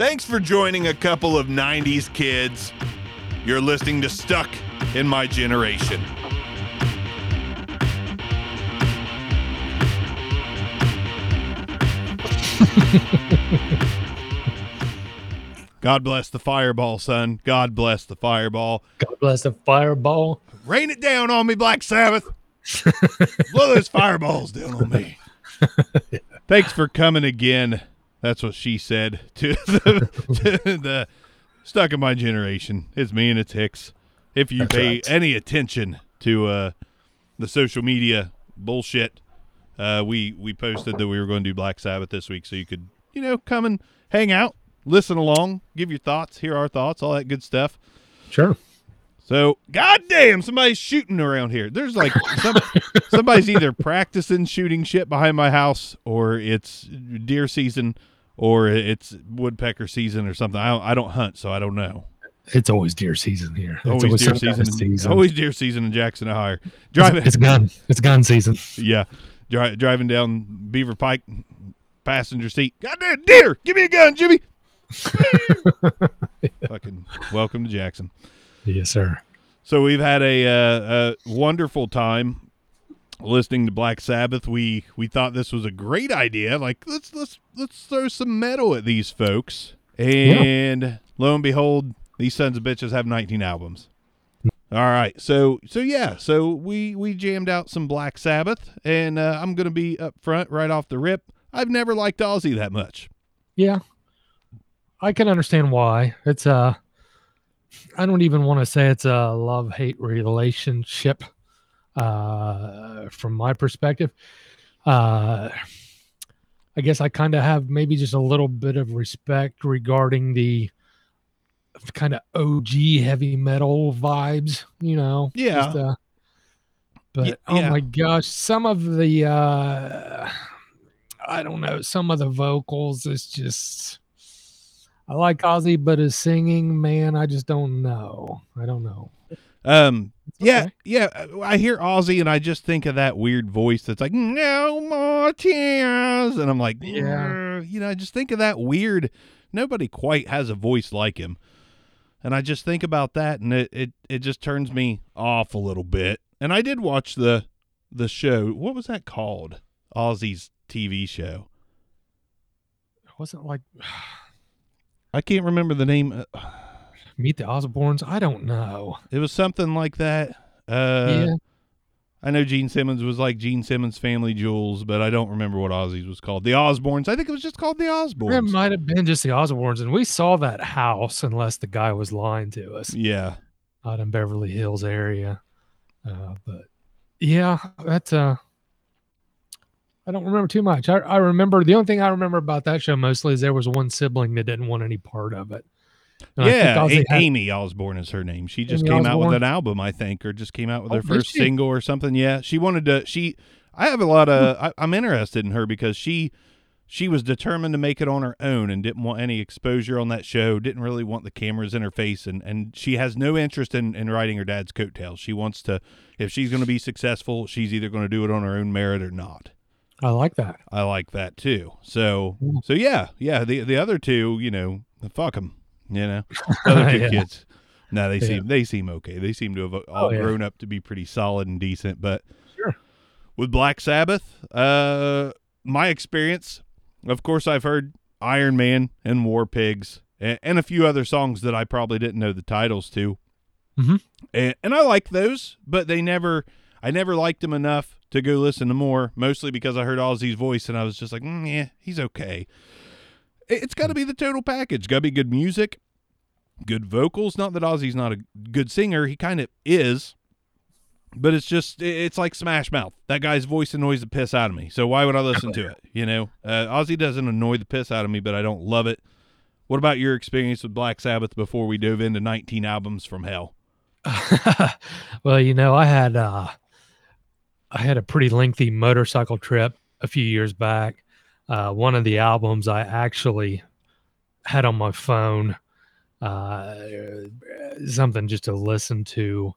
Thanks for joining a couple of 90s kids. You're listening to Stuck in My Generation. God bless the fireball, son. God bless the fireball. God bless the fireball. Rain it down on me, Black Sabbath. Blow those fireballs down on me. Thanks for coming again. That's what she said to the, to the stuck in my generation. It's me and it's Hicks. If you That's pay right. any attention to uh, the social media bullshit, uh, we we posted that we were going to do Black Sabbath this week, so you could you know come and hang out, listen along, give your thoughts, hear our thoughts, all that good stuff. Sure. So, goddamn, somebody's shooting around here. There's like some, somebody's either practicing shooting shit behind my house, or it's deer season, or it's woodpecker season, or something. I don't, I don't hunt, so I don't know. It's always deer season here. It's Always, deer some kind season, Always deer season in Jackson, Ohio. It's, Driving, it's gun. It's gun season. yeah, dri- driving down Beaver Pike, passenger seat. Goddamn deer! Give me a gun, Jimmy. Fucking welcome to Jackson. Yes, sir. So we've had a, uh, a wonderful time listening to Black Sabbath. We we thought this was a great idea. Like let's let's let's throw some metal at these folks. And lo and behold, these sons of bitches have 19 albums. All right, so so yeah, so we we jammed out some Black Sabbath, and uh, I'm gonna be up front right off the rip. I've never liked Ozzy that much. Yeah. I can understand why. It's uh I don't even want to say it's a love hate relationship uh from my perspective. Uh I guess I kind of have maybe just a little bit of respect regarding the kind of OG heavy metal vibes, you know. Yeah. just, uh, but oh yeah. my gosh, some of the uh I don't know, some of the vocals is just I like Ozzy, but his singing, man, I just don't know. I don't know. Um, It's yeah, yeah. I hear Ozzy and I just think of that weird voice that's like no more tears, and I'm like, Yeah. You know, I just think of that weird. Nobody quite has a voice like him, and I just think about that, and it it it just turns me off a little bit. And I did watch the the show. What was that called? Ozzy's TV show. It wasn't like I can't remember the name. Uh, Meet the Osbournes. I don't know. It was something like that. Uh, yeah. I know Gene Simmons was like Gene Simmons Family Jewels, but I don't remember what Ozzy's was called. The Osbournes. I think it was just called the Osbournes. It might have been just the Osbournes, and we saw that house unless the guy was lying to us Yeah. out in Beverly Hills area. Uh, but yeah, that's uh I don't remember too much. I, I remember the only thing I remember about that show mostly is there was one sibling that didn't want any part of it. And yeah. A- had- Aimee Osbourne is her name. She just Aimee came out with an album, I think, or just came out with Oh, her first single or something. Yeah. She wanted to she I have a lot of hmm. I, I'm interested in her because she she was determined to make it on her own and didn't want any exposure on that show, didn't really want the cameras in her face and, and she has no interest in, in riding her dad's coattails. She wants to if she's gonna be successful, she's either gonna do it on her own merit or not. I like that. I like that too. So Yeah. so yeah, yeah. The the other two, you know, fuck them. You know, other two Yeah. kids. No, they Yeah. seem they seem okay. They seem to have all Oh, grown up to be pretty solid and decent. But Sure. with Black Sabbath, uh, my experience, of course, I've heard Iron Man and War Pigs and, and a few other songs that I probably didn't know the titles to. Mhm. And, and I like those, but they never. I never liked them enough to go listen to more, mostly because I heard Ozzy's voice and I was just like, mm, yeah, he's okay. It- It's got to be the total package. Got to be good music, good vocals. Not that Ozzy's not a good singer, he kind of is, but it's just it's like Smash Mouth. That guy's voice annoys the piss out of me. So why would I listen to it? You know, uh, Ozzy doesn't annoy the piss out of me, but I don't love it. What about your experience with Black Sabbath before we dove into 19 albums from hell? well, you know, I had uh I had a pretty lengthy motorcycle trip a few years back. Uh one of the albums I actually had on my phone uh something just to listen to.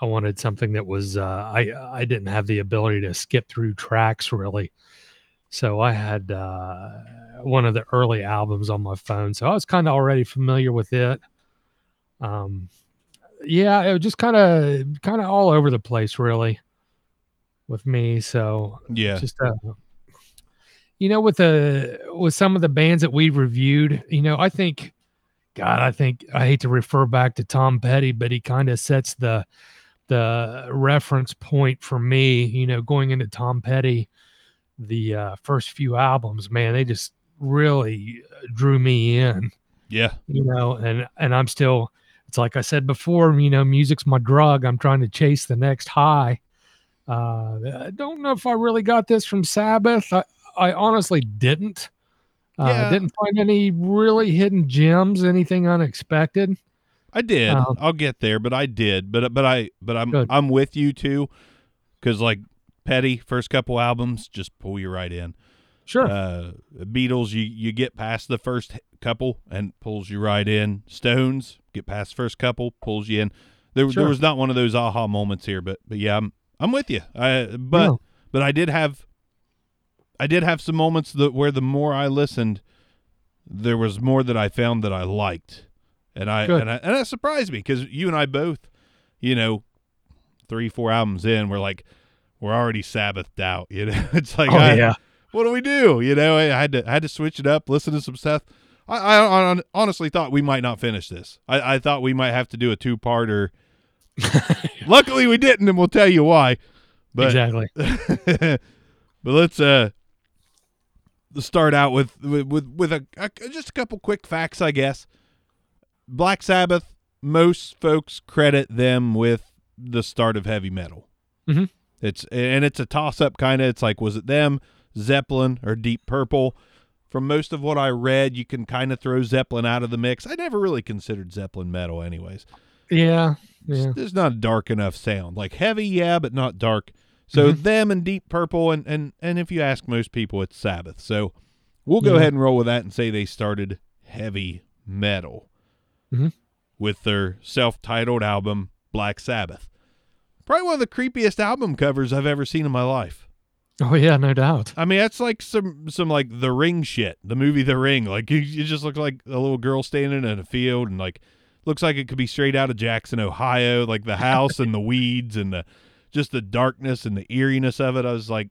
I wanted something that was uh I I didn't have the ability to skip through tracks really. So I had uh, one of the early albums on my phone, so I was kind of already familiar with it. Um, yeah, it was just kind of kind of all over the place, really, with me. So Yeah. just uh, you know, with the with some of the bands that we reviewed, you know, I think, God, I think I hate to refer back to Tom Petty, but he kind of sets the the reference point for me. You know, going into Tom Petty, the uh, first few albums, man, they just really drew me in. Yeah. You know, and and I'm still. It's like I said before, you know, music's my drug. I'm trying to chase the next high. Uh, I don't know if I really got this from Sabbath. I, I honestly didn't. I Yeah. Didn't find any really hidden gems, anything unexpected. I did. Um, I'll get there, but I did. But but I but I'm Good. I'm with you too, because like Petty first couple albums just pull you right in. Sure. Uh, Beatles, you you get past the first couple and pulls you right in. Stones, get past first couple, pulls you in. There Sure. there was not one of those aha moments here, but but yeah, I'm I'm with you. I but Yeah. but I did have I did have some moments that where the more I listened, there was more that I found that I liked, and I Good. and I, and that surprised me because you and I both, you know, three four albums in, we're like we're already Sabbathed out. You know, it's like oh I- yeah. what do we do? You know, I had to I had to switch it up, listen to some stuff. I, I, I honestly thought we might not finish this. I, I thought we might have to do a two parter. Luckily, we didn't, and we'll tell you why. But exactly. but let's uh start out with with with, a, a just a couple quick facts, I guess. Black Sabbath. Most folks credit them with the start of heavy metal. Mhm. It's and it's a toss up kind of. It's like was it them, Zeppelin, or Deep Purple? From most of what I read, you can kind of throw Zeppelin out of the mix. I never really considered Zeppelin metal, anyways. Yeah. Yeah. There's not a dark enough sound. Like heavy, yeah, but not dark. So Mhm. them and Deep Purple, and and and if you ask most people, it's Sabbath. So we'll go Yeah. ahead and roll with that and say they started heavy metal Mhm. with their self-titled album Black Sabbath. Probably one of the creepiest album covers I've ever seen in my life. Oh yeah, no doubt. I mean, that's like some some like The Ring shit. The movie The Ring. Like you, you just look like a little girl standing in a field and like looks like it could be straight out of Jackson, Ohio. Like the house and the weeds and the just the darkness and the eeriness of it. I was like,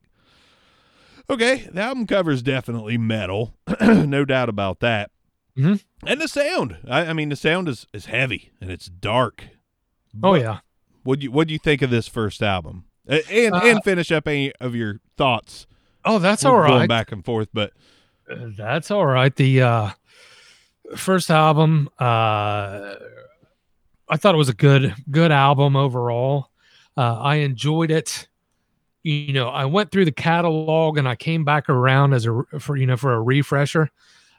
okay, the album cover is definitely metal, no doubt about that. Mhm. And the sound. I, I mean, the sound is is heavy and it's dark. Oh But yeah. What you what do you think of this first album? And Uh, and finish up any of your thoughts. Oh, that's We're all Going back and forth, but Uh, That's all right. The uh first album, uh I thought it was a good good album overall. Uh I enjoyed it. You know, I went through the catalog and I came back around as a for you know for a refresher.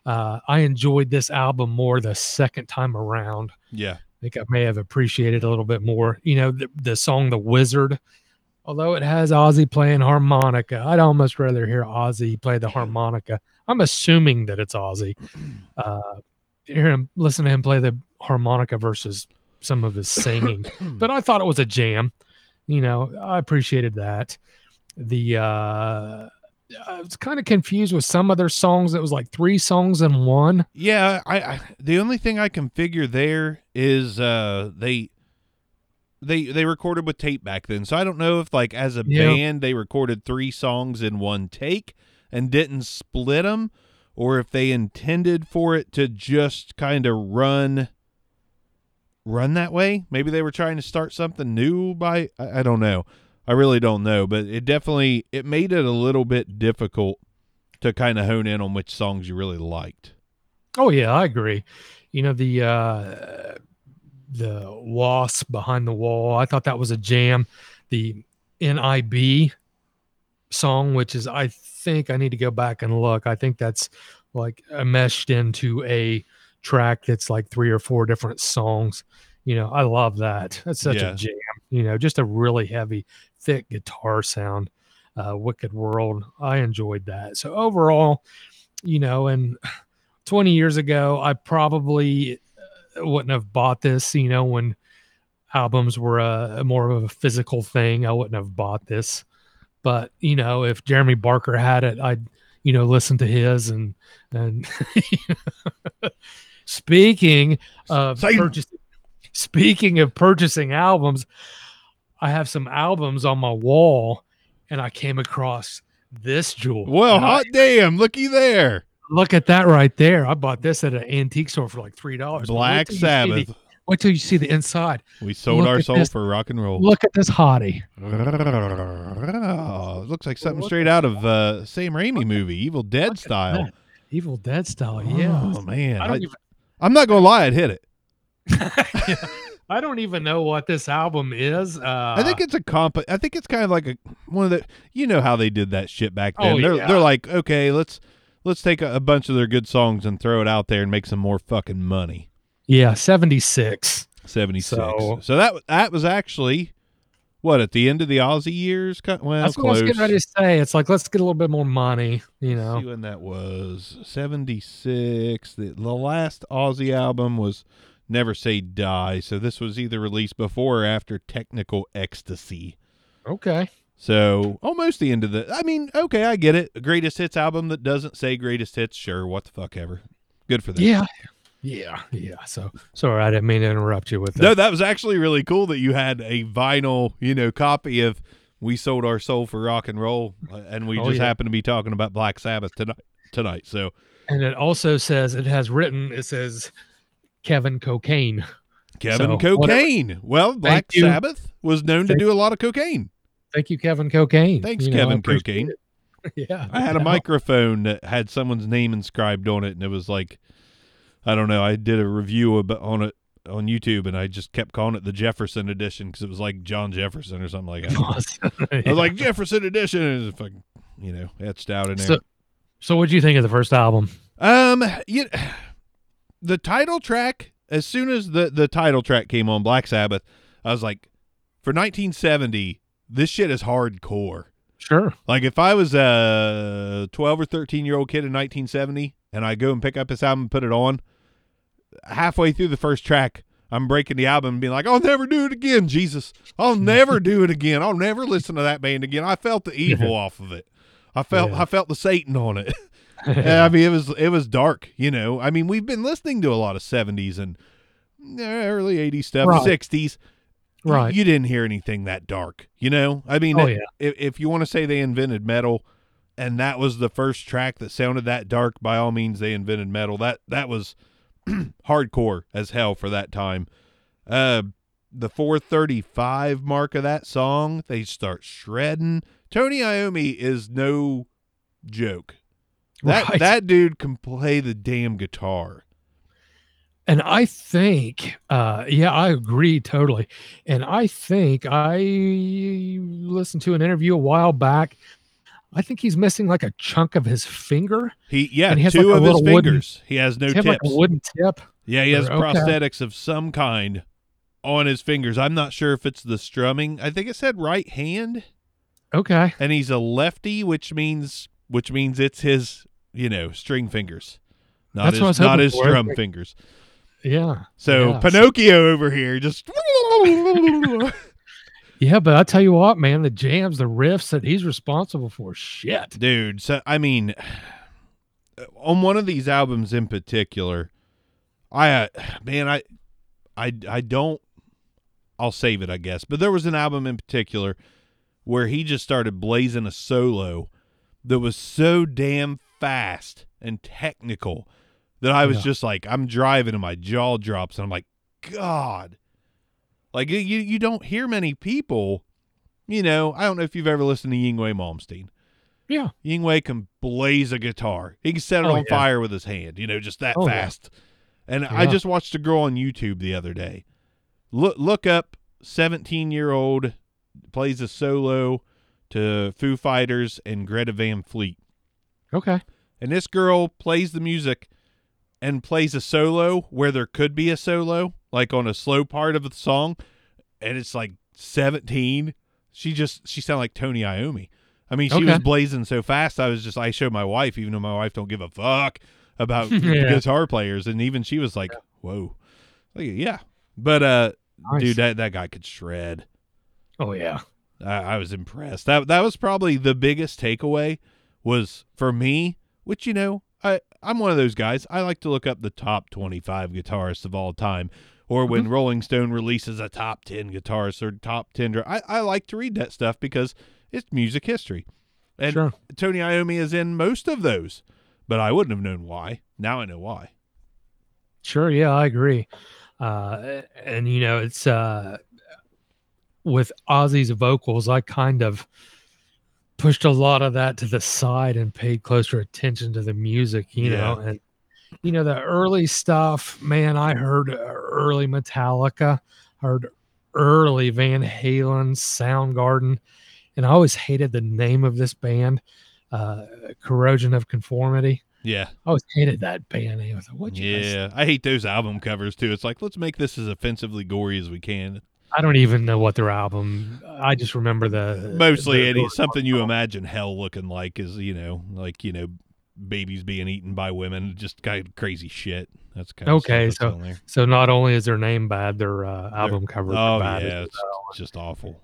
Uh I enjoyed this album more the second time around. yeah. I think I may have appreciated a little bit more. You know, the, the song "The Wizard," although it has Ozzy playing harmonica, I'd almost rather hear Ozzy play the harmonica. I'm assuming that it's Ozzy. Uh, hear him, listen to him play the harmonica versus some of his singing. but I thought it was a jam. You know, I appreciated that. The uh, I was kind of confused with some of their songs. It was like three songs in one. Yeah, I, I the only thing I can figure there is uh they they they recorded with tape back then. So I don't know if like as a Yeah. band they recorded 3 songs in one take and didn't split them or if they intended for it to just kind of run run that way. Maybe they were trying to start something new by I, I don't know. I really don't know, but it definitely it made it a little bit difficult to kind of hone in on which songs you really liked. Oh yeah, I agree. You know the uh the wasp behind the wall. I thought that was a jam. The NIB song, which is I think I need to go back and look. I think that's like uh, meshed into a track that's like three or four different songs. You know, I love that. That's such Yeah. a jam. You know, just a really heavy, thick guitar sound. Uh, Wicked World. I enjoyed that. So overall, you know, and 20 years ago, I probably uh, wouldn't have bought this, you know, when albums were a, more of a physical thing. I wouldn't have bought this. But, you know, if Jeremy Barker had it, I'd, you know, listen to his and and speaking of Same. purchasing, speaking of purchasing albums, I have some albums on my wall, and I came across this jewel. Well, And I- hot damn, looky there. look at that right there. I bought this at an antique store for like three dollars. Black Sabbath. Wait till you see the inside. We sold Look our soul this. for rock and roll. Look at this hottie. Oh, it looks like something straight out of uh, Sam Raimi movie, Evil Dead style. that. Evil Dead style. Yeah. Oh man, I I don't even am not gonna lie, I'd hit it. I don't even know what this album is. Uh, I think it's a comp. I think it's kind of like a one of the. You know how they did that shit back then. Oh, they're yeah. they're like, okay, let's let's take a, a bunch of their good songs and throw it out there and make some more fucking money. Yeah, seventy six. Seventy six. So, So- that that was actually what at the end of the Ozzy years. Well, That's what I was close. getting ready to say. It's like let's get a little bit more money. You know. When that was seventy six. The, the last Ozzy album was Never Say Die. So this was either released before or after Technical Ecstasy. Okay. So almost the end of the. I mean, okay, I get it. Greatest hits album that doesn't say greatest hits. Sure, what the fuck ever. Good for them. Yeah. Yeah. Yeah. So sorry, I didn't mean to interrupt you with that. No, that was actually really cool that you had a vinyl, you know, copy of "We Sold Our Soul for Rock and Roll," uh, and we Oh, just yeah. happen to be talking about Black Sabbath tonight. Tonight, so And it also says it has written. It says Kevin Cocaine. Kevin So, whatever- Cocaine. Well, Black. Sabbath was known to do a lot of cocaine. Thank you, Kevin Cocaine. Thanks, You Kevin appreciate Cocaine. it. Yeah. I had a microphone that had someone's name inscribed on it, and it was like, I don't know. I did a review ab- on it on YouTube, and I just kept calling it the Jefferson Edition because it was like John Jefferson or something like that. I was like Jefferson Edition, and it was fucking, you know, etched out in there. So, so what do you think of the first album? Um, you, the title track. As soon as the the title track came on Black Sabbath, I was like, for 1970, this shit is hardcore. Sure. Like if I was a 12 or 13 year old kid in 1970, and I go and pick up this album and put it on, halfway through the first track. I'm breaking the album and being like, I'll never do it again, Jesus. I'll never do it again. I'll never listen to that band again. I felt the evil off of it. I felt Yeah. I felt the Satan on it. I mean, it was it was dark. You know, I mean, we've been listening to a lot of '70s and eh, early '80s stuff, Right. '60s. You- Right. You, didn't hear anything that dark. You know, I mean, Oh, yeah. if, if you want to say they invented metal, and that was the first track that sounded that dark, by all means, they invented metal. That that was hardcore as hell for that time. Uh, the 435 mark of that song, they start shredding. Tony Iommi is no joke. That Right. that dude can play the damn guitar. And I think, uh, yeah, I agree totally. And I think I listened to an interview a while back. I think he's missing like a chunk of his finger. He yeah, And he has two like of his little wooden- fingers. he has no Does tips. like a wooden tip. yeah, he has or- okay. prosthetics of some kind on his fingers. I'm not sure if it's the strumming. I think it said right hand, Okay. and he's a lefty, which means which means it's his you know string fingers, not That's his not his for. strum fingers. Yeah. So Yeah. Pinocchio over here just. Yeah. But I tell you what, man, the jams, the riffs that he's responsible for, shit. dude so i mean on one of these albums in particular i uh, man i i i don't i'll save it i guess but there was an album in particular where he just started blazing a solo that was so damn fast and technical that i was Yeah. just like i'm driving and my jaw drops and i'm like god like you you don't hear many people you know i don't know if you've ever listened to Yngwie Malmsteen Yeah. Yngwie can blaze a guitar. He can set it Oh, on yeah. fire with his hand, you know, just that Oh, yeah. fast. And I just watched a girl on YouTube the other day. Look look up 17 year old plays a solo to Foo Fighters and Greta Van Fleet. Okay. And this girl plays the music and plays a solo where there could be a solo, like on a slow part of the song, and it's like 17. She just she sounded like Tony Iommi. I mean, she was blazing so fast. I was just I showed my wife, even though my wife don't give a fuck about Yeah. guitar players, and even she was like, "Whoa, like, yeah." But uh, Nice. dude, that that guy could shred. Oh, yeah. I, I was impressed. That that was probably the biggest takeaway was for me which you know, I I'm one of those guys. I like to look up the top 25 guitarists of all time, or when Mm-hmm. Rolling Stone releases a top 10 guitarists or top 10. I I like to read that stuff because it's music history, and Sure. Tony Iommi is in most of those, but I wouldn't have known why. Now I know why. Sure, yeah, I agree. Uh, and you know, it's uh, with Ozzy's vocals, I kind of pushed a lot of that to the side and paid closer attention to the music, you know, and you know, the early stuff, man, I heard early Metallica, heard early Van Halen, Soundgarden, and I always hated the name of this band, uh, Corrosion of Conformity. Yeah, I always hated that band name. I was like, what yeah. I hate those album covers too. It's like let's make this as offensively gory as we can. I don't even know what their album. I just remember the Mostly the- any something you imagine hell looking like is you know like you know babies being eaten by women, just kind of crazy shit. That's kind of Okay, that's so- So not only is their name bad, their uh, album covers are Oh bad. yeah, it's well. just awful.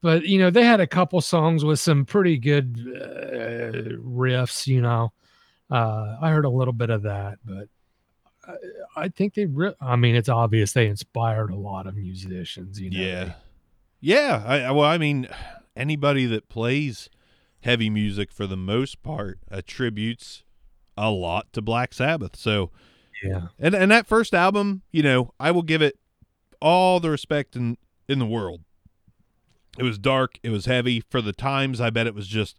But you know they had a couple songs with some pretty good uh, riffs. You know, uh, I heard a little bit of that, but I, I think they. Re- I mean, it's obvious they inspired a lot of musicians. You know, Yeah, yeah. I- well, I mean, anybody that plays heavy music for the most part attributes a lot to Black Sabbath. So, yeah, and and that first album, you know, I will give it all the respect in in the world. It was dark. It was heavy for the times. I bet it was just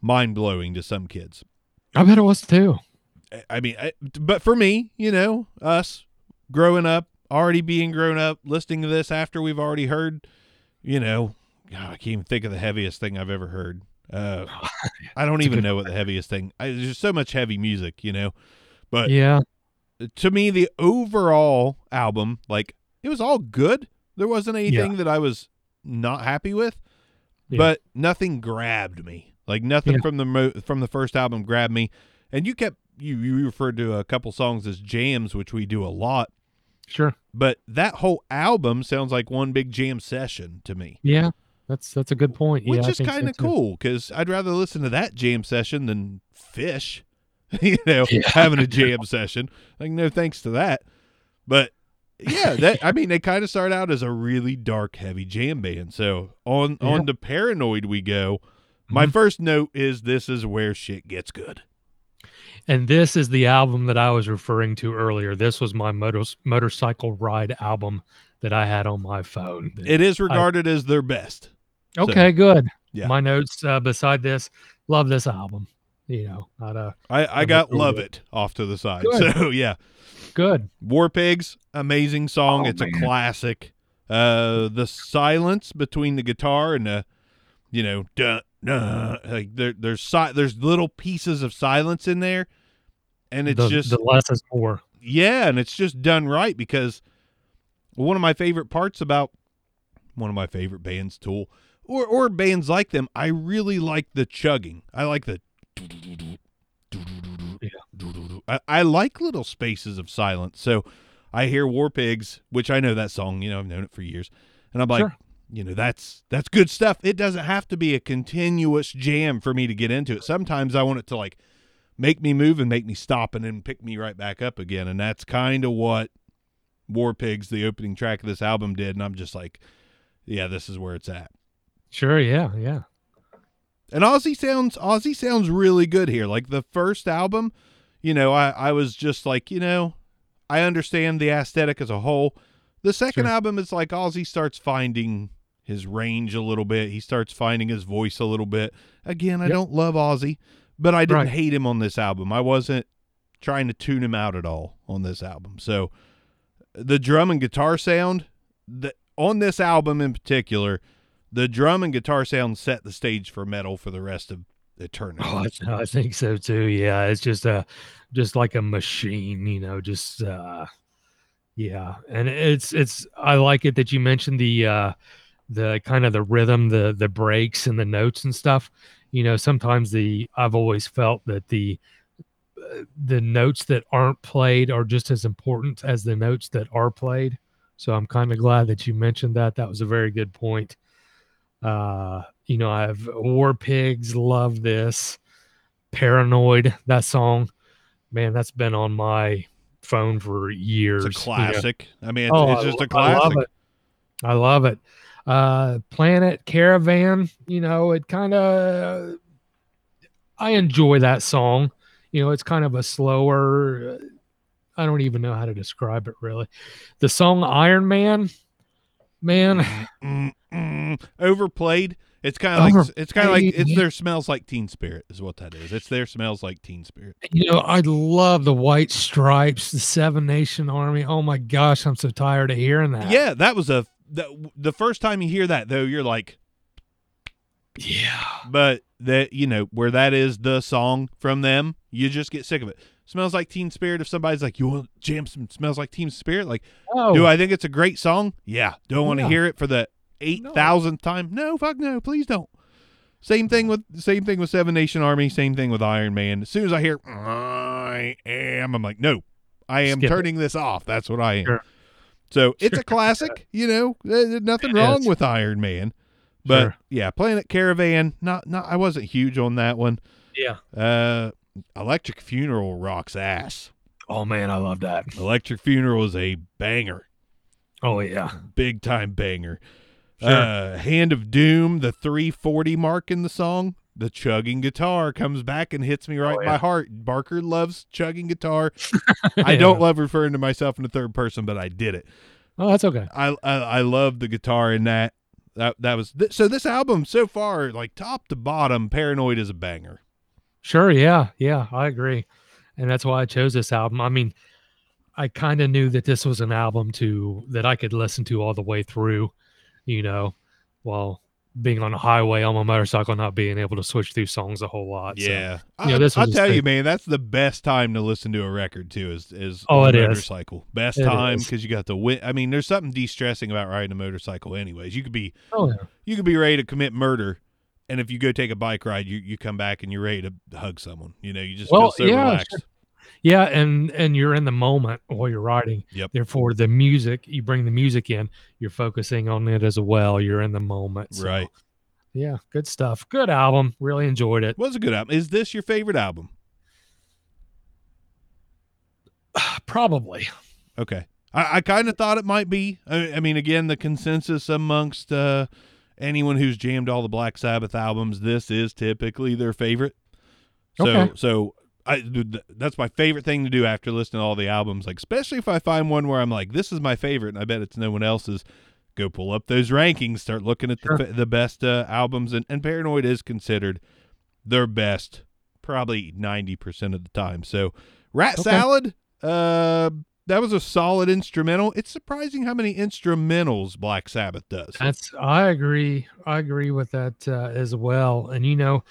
mind blowing to some kids. I bet it was too. I- I mean, I, but for me, you know, us growing up, already being grown up, listening to this after we've already heard, you know, God, I can't even think of the heaviest thing I've ever heard. Uh, I don't even know what the heaviest thing. I, there's just so much heavy music, you know. But Yeah, to me, the overall album, like, it was all good. There wasn't anything that I was not happy with, Yeah. but nothing grabbed me. Like nothing Yeah. from the mo- from the first album grabbed me. And you kept you you referred to a couple songs as jams, which we do a lot. sure. But that whole album sounds like one big jam session to me, Yeah, that's that's a good point. which yeah, is kind of too. cool because I'd rather listen to that jam session than Phish. you know, Yeah. having a jam session. Like no thanks to that. But yeah, that I mean, they kind of start out as a really dark, heavy jam band. So on Yeah. on to Paranoid we go. My Mhm. first note is this is where shit gets good. And this is the album that I was referring to earlier. This was my motor, motorcycle ride album that I had on my phone. It is regarded as their best. So, okay, good. yeah. My notes uh, beside this, love this album. You know, not a I, I I'm got Love it. It off to the side. Good. So yeah. good. War Pigs, amazing song. Oh, it's man. a classic. Uh the silence between the guitar and the you know, duh, duh, like there there's si- there's little pieces of silence in there and it's the, just the less is more. yeah, and it's just done right because one of my favorite parts about one of my favorite bands, Tool, or or bands like them, I really like the chugging. I like the I, I like little spaces of silence. So I hear War Pigs, which I know that song, you know, I've known it for years. And I'm like, Sure. you know, that's that's good stuff. It doesn't have to be a continuous jam for me to get into it. Sometimes I want it to like make me move and make me stop and then pick me right back up again. And that's kind of what War Pigs, the opening track of this album, did. And I'm just like, yeah, this is where it's at. Sure, yeah, yeah. And Ozzy sounds Ozzy sounds really good here. Like the first album, you know, I, I was just like, you know, I understand the aesthetic as a whole. The second Sure. album is like Ozzy starts finding his range a little bit. He starts finding his voice a little bit. Again, I Yep. don't love Ozzy, but I didn't Right. hate him on this album. I wasn't trying to tune him out at all on this album. So the drum and guitar sound the, on this album in particular, the drum and guitar sound set the stage for metal for the rest of eternity. Oh, I, I think so too. Yeah, it's just a, just like a machine, you know. Just uh, yeah, and it's it's. I like it that you mentioned the uh, the kind of the rhythm, the the breaks and the notes and stuff. You know, sometimes the I've always felt that the uh, the notes that aren't played are just as important as the notes that are played. So I'm kind of glad that you mentioned that. That was a very good point. Uh, you know, I have War Pigs, love this. Paranoid, that song, man, that's been on my phone for years. It's a you know. classic. I mean, it's, Oh, it's just lo- a classic. I love it. I love it. Uh, Planet Caravan, you know, it kind of, I enjoy that song. You know, it's kind of a slower, uh, I don't even know how to describe it really. The song Iron Man, man, Mm, mm, overplayed. It's kind of like it's kind of like it's their smells like Teen Spirit is what that is. It's their smells like Teen Spirit. you know, I love the White Stripes, the Seven Nation Army. Oh my gosh, I'm so tired of hearing that. Yeah, that was a the, the first time you hear that though, you're like, Yeah. but that you know where that is the song from them, you just get sick of it. Smells like Teen Spirit. If somebody's like, you want to jam some smells like Teen Spirit, like, Oh, do I think it's a great song? Yeah. Don't want to Yeah. hear it for the eight thousandth time. No, fuck no, please don't. Same thing with same thing with Seven Nation Army. Same thing with Iron Man. As soon as I hear I am, I'm like, no, I am Skip it. turning this off. That's what I am. Sure. So it's Sure. a classic. You know, there's nothing It wrong is. with Iron Man. But Sure. yeah, Planet Caravan. Not not. I wasn't huge on that one. Yeah. Uh, Electric Funeral rocks ass. Oh man, I love that. Electric Funeral is a banger Oh yeah. big time banger. Sure. Uh, Hand of Doom, the 340 mark in the song, the chugging guitar comes back and hits me right Oh, in yeah. my heart. Barker loves chugging guitar. I don't love referring to myself in the third person, but I did it. Oh, that's okay. I I, I love the guitar in that. That that was th- so. This album so far, like top to bottom, Paranoid is a banger. Sure. Yeah. Yeah. I agree. And that's why I chose this album. I mean, I kind of knew that this was an album to that I could listen to all the way through, you know, while being on a highway on my motorcycle, not being able to switch through songs a whole lot. so- Yeah, you know, this I'll was his tell you, man, that's the best time to listen to a record too. Is is Oh, it a is. motorcycle. Best It time because you got the win. I mean, there's something de-stressing about riding a motorcycle. Anyways, you could be Oh yeah. you could be ready to commit murder, and if you go take a bike ride, you you come back and you're ready to hug someone. You know, you just Well, feel so yeah, relaxed. Yeah, and and you're in the moment while you're riding. Yep. Therefore, the music you bring the music in. You're focusing on it as well. You're in the moment. so, Right. Yeah. Good stuff. Good album. Really enjoyed it. Was a good album. Is this your favorite album? Probably. Okay. I, I kind of thought it might be. I, I mean, again, the consensus amongst uh, anyone who's jammed all the Black Sabbath albums, this is typically their favorite. So, Okay. so I that's my favorite thing to do after listening to all the albums. Like, especially if I find one where I'm like, this is my favorite, and I bet it's no one else's. Go pull up those rankings, start looking at the Sure. fa- the best uh, albums, and, and Paranoid is considered their best, probably ninety percent of the time. So, Rat Okay. Salad, uh, that was a solid instrumental. It's surprising how many instrumentals Black Sabbath does. That's. I agree. I agree with that uh, as well. And you know,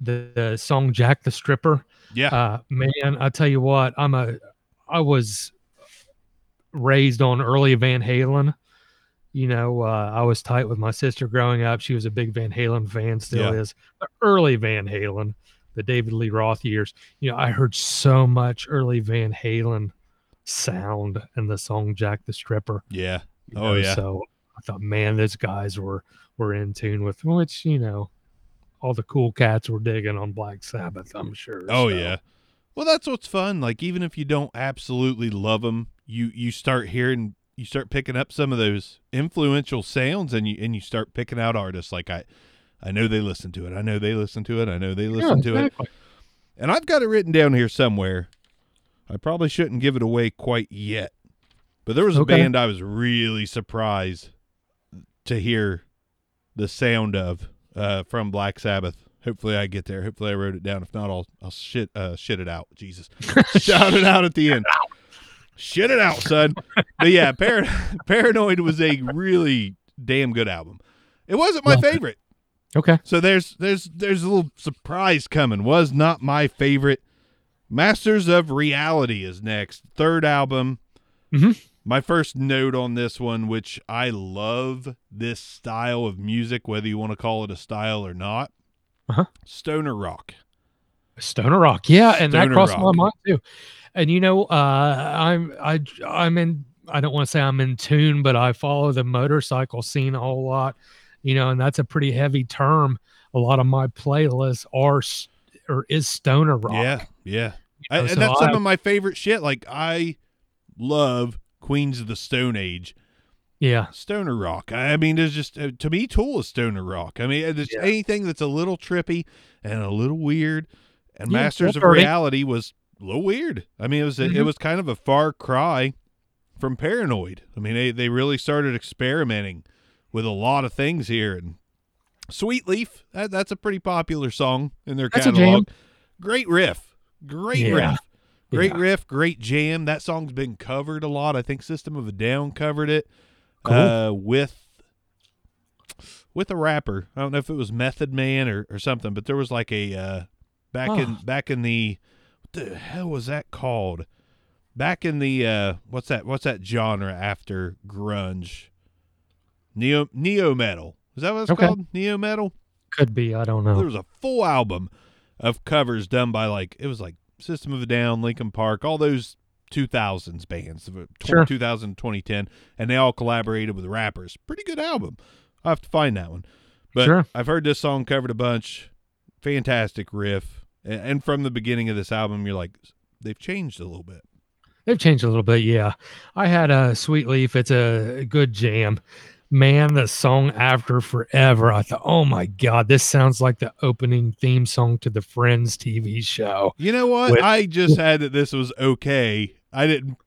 the, the song "Jack the Stripper." Yeah, Uh, man, I tell you what, I'm a. I was raised on early Van Halen. You know, uh, I was tight with my sister growing up. She was a big Van Halen fan, still Yeah. is. But early Van Halen, the David Lee Roth years. You know, I heard so much early Van Halen sound in the song "Jack the Stripper." yeah, you Oh, yeah. So I thought, man, those guys were were in tune with which you know, all the cool cats were digging on Black Sabbath. I'm sure. oh so. yeah. Well, that's what's fun. Like, even if you don't absolutely love them, you you start hearing, you start picking up some of those influential sounds, and you and you start picking out artists. Like I, I know they listen to it. I know they listen to it. I know they listen Yeah, to it. And I've got it written down here somewhere. I probably shouldn't give it away quite yet. But there was a Okay. band I was really surprised to hear the sound of uh, from Black Sabbath. Hopefully I get there. Hopefully I wrote it down. If not, I'll I'll shit uh, shit it out. Jesus, shout it out at the end. Shit it out, son. But yeah, Par- Paranoid was a really damn good album. It wasn't my Well, favorite. Okay. So there's there's there's a little surprise coming. Was not my favorite. Masters of Reality is next. Third album. Mhm. My first note on this one, which I love this style of music, whether you want to call it a style or not. Uh-huh. Stoner rock. Stoner Rock. Yeah, and Stoner that crossed rock. my mind too. And you know, uh, I'm I I'm in. I don't want to say I'm in tune, but I follow the motorcycle scene a whole lot. You know, and that's a pretty heavy term. A lot of my playlists are or is stoner rock. Yeah, yeah. I, know, and so that's some of my favorite shit. Like I love Queens of the Stone Age, Yeah. stoner rock. I mean, there's just uh, to me, Tool is stoner rock. I mean, there's Yeah. anything that's a little trippy and a little weird. And Yeah, Masters of. Reality was a little weird. I mean, it was a, it Mhm. was kind of a far cry from Paranoid. I mean, they they really started experimenting with a lot of things here. And Sweet Leaf, that, that's a pretty popular song in their That's a catalog. Great riff, great Yeah. riff. Great Yeah. riff, great jam. That song's been covered a lot. I think System of a Down covered it Cool. uh, with with a rapper. I don't know if it was Method Man or, or something, but there was like a uh, back in back in the what the hell was that called? Back in the uh, what's that? What's that genre after grunge? Neo neo metal. Is that what it's Okay. called? Neo metal. Could be. I don't know. There was a full album of covers done by like it was like System of a Down, Linkin Park, all those 2000s bands, of uh, Sure. 2000, 2010, and they all collaborated with rappers. Pretty good album. I have to find that one. But Sure. I've heard this song covered a bunch. Fantastic riff, and from the beginning of this album, you're like, they've changed a little bit. They've changed a little bit. Yeah. I had a Sweet Leaf. It's a good jam. Man, the song after forever. I thought, oh my God, this sounds like the opening theme song to the Friends TV show. You know what? With- I just had that this was okay. I didn't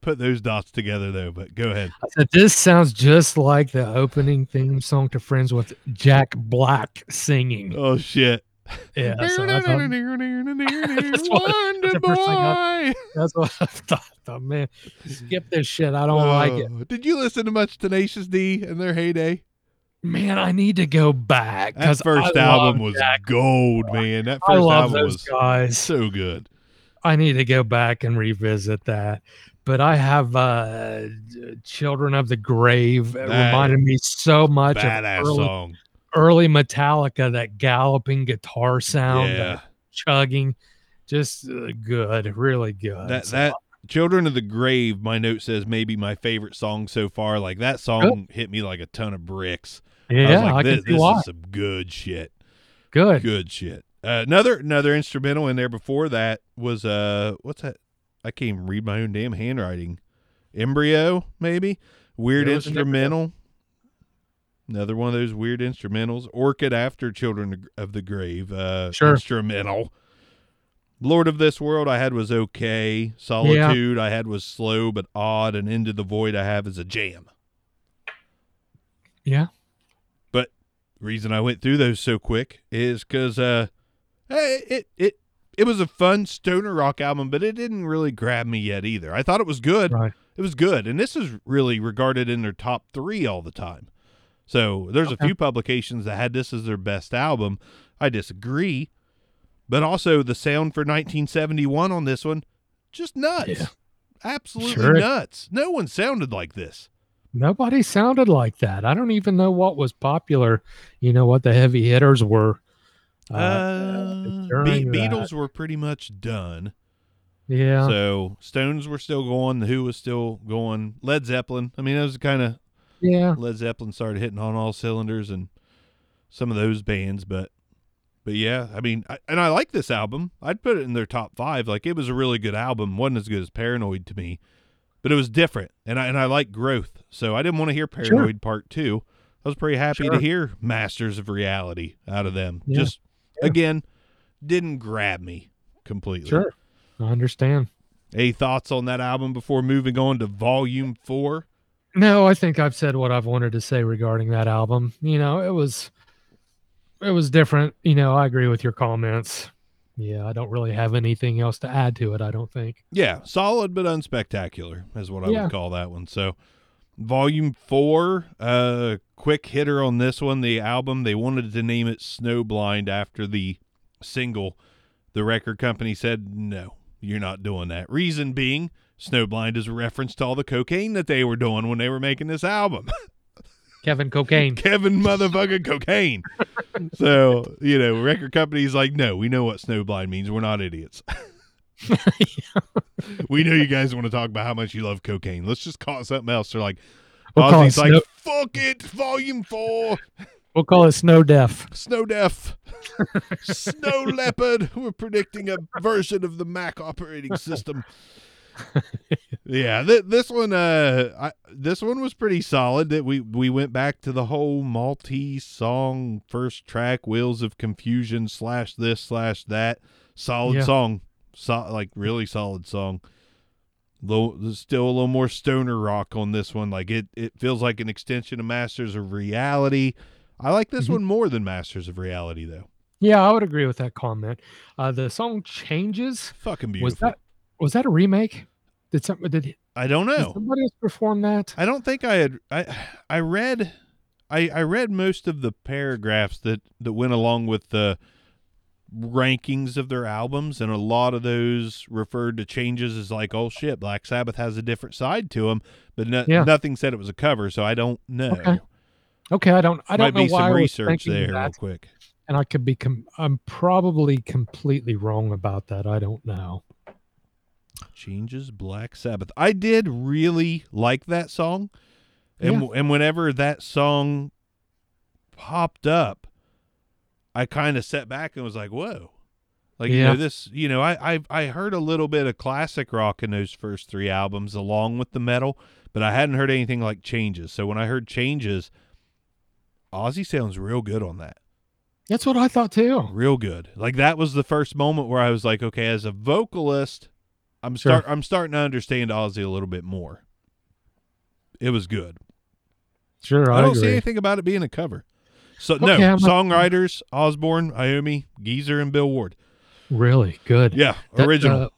put those dots together though. But go ahead. I said, this sounds just like the opening theme song to Friends with Jack Black singing. Oh shit. Yeah. So That's Wonder that's the first thing boy. that's what I thought. I thought, man, skip this shit. I don't like it. Oh, Did you listen to much Tenacious D in their heyday? Man, I need to go back That first album was gold, man. That I first album was guys. so good. I need to go back and revisit that. But I have uh Children of the Grave. It That- reminded me so much Badass of early, song. Early Metallica, that galloping guitar sound, Yeah. chugging. Just uh, good, really good. That So, that Children of the Grave, my note says maybe my favorite song so far. Like that song hit me like a ton of bricks. I yeah, like, I, this, this is some good shit. Good. Good shit. Uh, another another instrumental in there before that was uh what's that? I can't even read my own damn handwriting. Embryo, maybe weird There was an instrumental. Another one of those weird instrumentals. Orchid after Children of the Grave. Uh, Sure. Instrumental. Lord of this world I had was okay. Solitude I had was slow but odd, and Into the Void I have is a jam. Yeah. But reason I went through those so quick is because uh, hey, it it it was a fun stoner rock album, but it didn't really grab me yet either. I thought it was good. Right. It was good, and this is really regarded in their top three all the time. So there's a few publications that had this as their best album. I disagree, but also the sound for 1971 on this one, just nuts, Yeah. absolutely Sure. nuts. No one sounded like this. Nobody sounded like that. I don't even know what was popular. You know what the heavy hitters were. Uh, Be- Beatles were pretty much done. Yeah. So Stones were still going. The Who was still going. Led Zeppelin. I mean, those kind of yeah. Led Zeppelin started hitting on all cylinders, and some of those bands. But, but yeah, I mean, I, and I like this album. I'd put it in their top five. Like it was a really good album. wasn't as good as Paranoid to me, but it was different, and I and I like growth. So I didn't want to hear Paranoid Part Two. I was pretty happy to hear Masters of Reality out of them. Yeah. Just Yeah. again, didn't grab me completely. Sure. I understand. Any thoughts on that album before moving on to Volume Four? No, I think I've said what I've wanted to say regarding that album. You know, it was it was different. You know, I agree with your comments. Yeah, I don't really have anything else to add to it, I don't think. Yeah, solid but unspectacular is what I Yeah. would call that one. So, Volume Four, uh, quick hitter on this one. The album they wanted to name it Snowblind after the single. The record company said no, you're not doing that. Reason being, Snowblind is a reference to all the cocaine that they were doing when they were making this album. Kevin Cocaine. Kevin motherfucking cocaine. so, you know, record companies like, no, we know what snowblind means. We're not idiots. we know you guys want to talk about how much you love cocaine. Let's just call it something else. They're like, We'll call it Ozzy's like, snow- fuck it, volume four. We'll call it Snow Deaf. Snow Deaf, Snow Leopard. We're predicting a version of the Mac operating system. Yeah, th- this one, uh, I, this one was pretty solid. That we we went back to the whole Maltese song first track, Wheels of Confusion slash this slash that. Solid Yeah. song, so, like really solid song. Low, still a little more stoner rock on this one. Like it, it feels like an extension of Masters of Reality. I like this Mhm. one more than Masters of Reality, though. Yeah, I would agree with that comment. Uh, the song changes. Fucking beautiful. Was that was that a remake? Did some did, I don't did know. somebody else perform that? I don't think I had. I I read, I I read most of the paragraphs that that went along with the rankings of their albums, and a lot of those referred to changes as like, oh shit, Black Sabbath has a different side to them, but no, Yeah. nothing said it was a cover, so I don't know. Okay. Okay, I don't I Might don't know be why some research there, real quick. and I could be com- I'm probably completely wrong about that. I don't know. Changes Black Sabbath. I did really like that song. And and whenever that song popped up, I kind of sat back and was like, "Whoa." Like you Yeah. know this, you know, I I I heard a little bit of classic rock in those first 3 albums along with the metal, but I hadn't heard anything like Changes. So when I heard Changes, Ozzy sounds real good on that. That's what I thought too. Real good. Like that was the first moment where I was like, okay, as a vocalist, I'm Sure. start I'm starting to understand Ozzy a little bit more. It was good. Sure, I, I, don't see anything about it being a cover. So no, I'm songwriters Osbourne, Iommi, Geezer, and Bill Ward. Really good. Yeah, That, original. uh,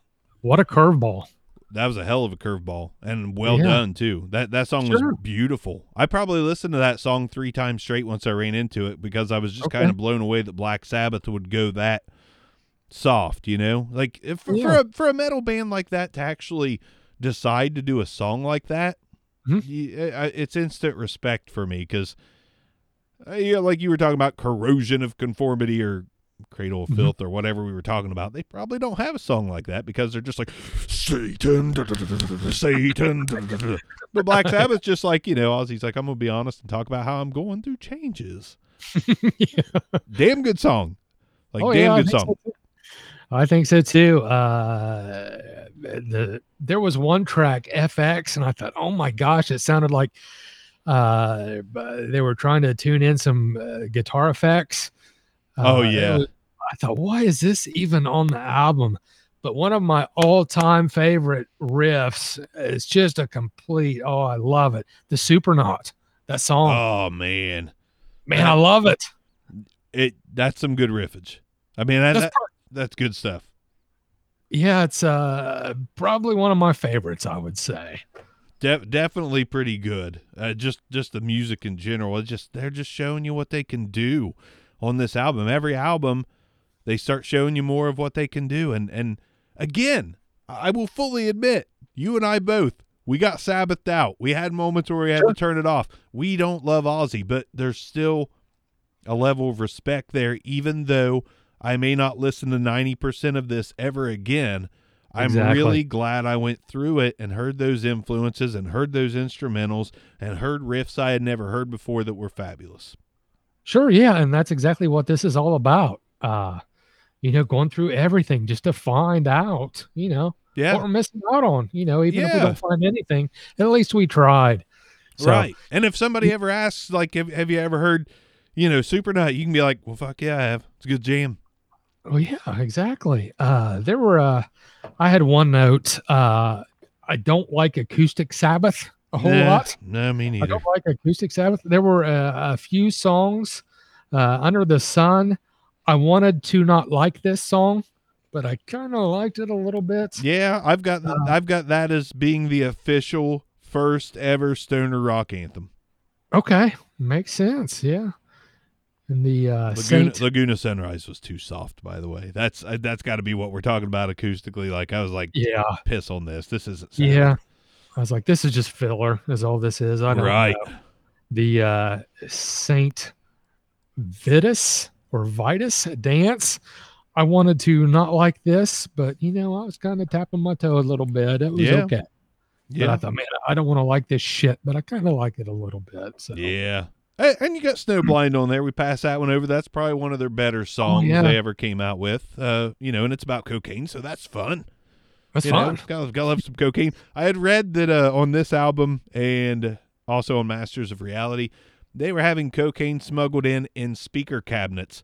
what a curveball. that was a hell of a curveball and well Yeah. done too. That that song Sure. was beautiful. I probably listened to that song three times straight once I ran into it because I was just Okay. kind of blown away that Black Sabbath would go that soft. You know, like for, for a for a metal band like that to actually decide to do a song like that, Mhm. it's instant respect for me because. Uh, yeah, like you were talking about corrosion of conformity or cradle of Mhm. filth or whatever we were talking about. They probably don't have a song like that because they're just like Satan, Satan. But Black Sabbath just like you know, Ozzy's like I'm gonna be honest and talk about how I'm going through changes. Damn good song, like Oh, damn yeah, good song. so. I think so too. Uh, the there was one track FX, and I thought, oh my gosh, it sounded like uh, they were trying to tune in some uh, guitar effects. Oh, Uh, yeah. was- I thought, why is this even on the album? But one of my all-time favorite riffs is just a complete. Oh, I love it. The Supernaut. That song, Oh man, man, I love it. it that's some good riffage. I mean that- that's good stuff. Yeah, it's uh probably one of my favorites, I would say. De- definitely pretty good. Uh, just just the music in general. It's just they're just showing you what they can do on this album. Every album, they start showing you more of what they can do. And and again, I will fully admit, you and I both, we got Sabbathed out. We had moments where we had Sure. to turn it off. We don't love Ozzy, but there's still a level of respect there, even though I may not listen to ninety percent of this ever again. I'm really glad I went through it and heard those influences and heard those instrumentals and heard riffs I had never heard before that were fabulous. Sure, yeah, and that's exactly what this is all about. Uh you know, going through everything just to find out, you know, what Yeah, we're missing out on, you know, even if we don't find anything, at least we tried. So, right. And if somebody ever asks, like, have, have you ever heard, you know, Supernaut? You can be like, well, fuck yeah, I have. It's a good jam. Oh yeah, exactly. Uh there were uh I had one note. Uh I don't like acoustic Sabbath a whole lot. No, me neither. I don't like acoustic Sabbath. There were uh, a few songs uh, under the sun. I wanted to not like this song, but I kind of liked it a little bit. Yeah, I've got the, Uh, I've got that as being the official first ever stoner rock anthem. Okay, makes sense. Yeah, and the uh, Laguna, Saint. Laguna Sunrise was too soft, by the way. That's uh, that's got to be what we're talking about acoustically. Like I was like, yeah, piss on this. This isn't. Yeah. I was like, this is just filler. Is all this is. I don't right. know. The uh, Saint Vitus or Vitus dance. I wanted to not like this, but you know, I was kind of tapping my toe a little bit. It was Yeah. okay. But I Yeah, thought, man, I don't want to like this shit, but I kind of like it a little bit. So yeah. Hey, and you got Snowblind on there. We passed that one over. That's probably one of their better songs yeah. they ever came out with. Uh, you know, and it's about cocaine, so that's fun. That's you fun. Know, gotta, gotta love some cocaine. I had read that uh, on this album and also on Masters of Reality, they were having cocaine smuggled in in speaker cabinets,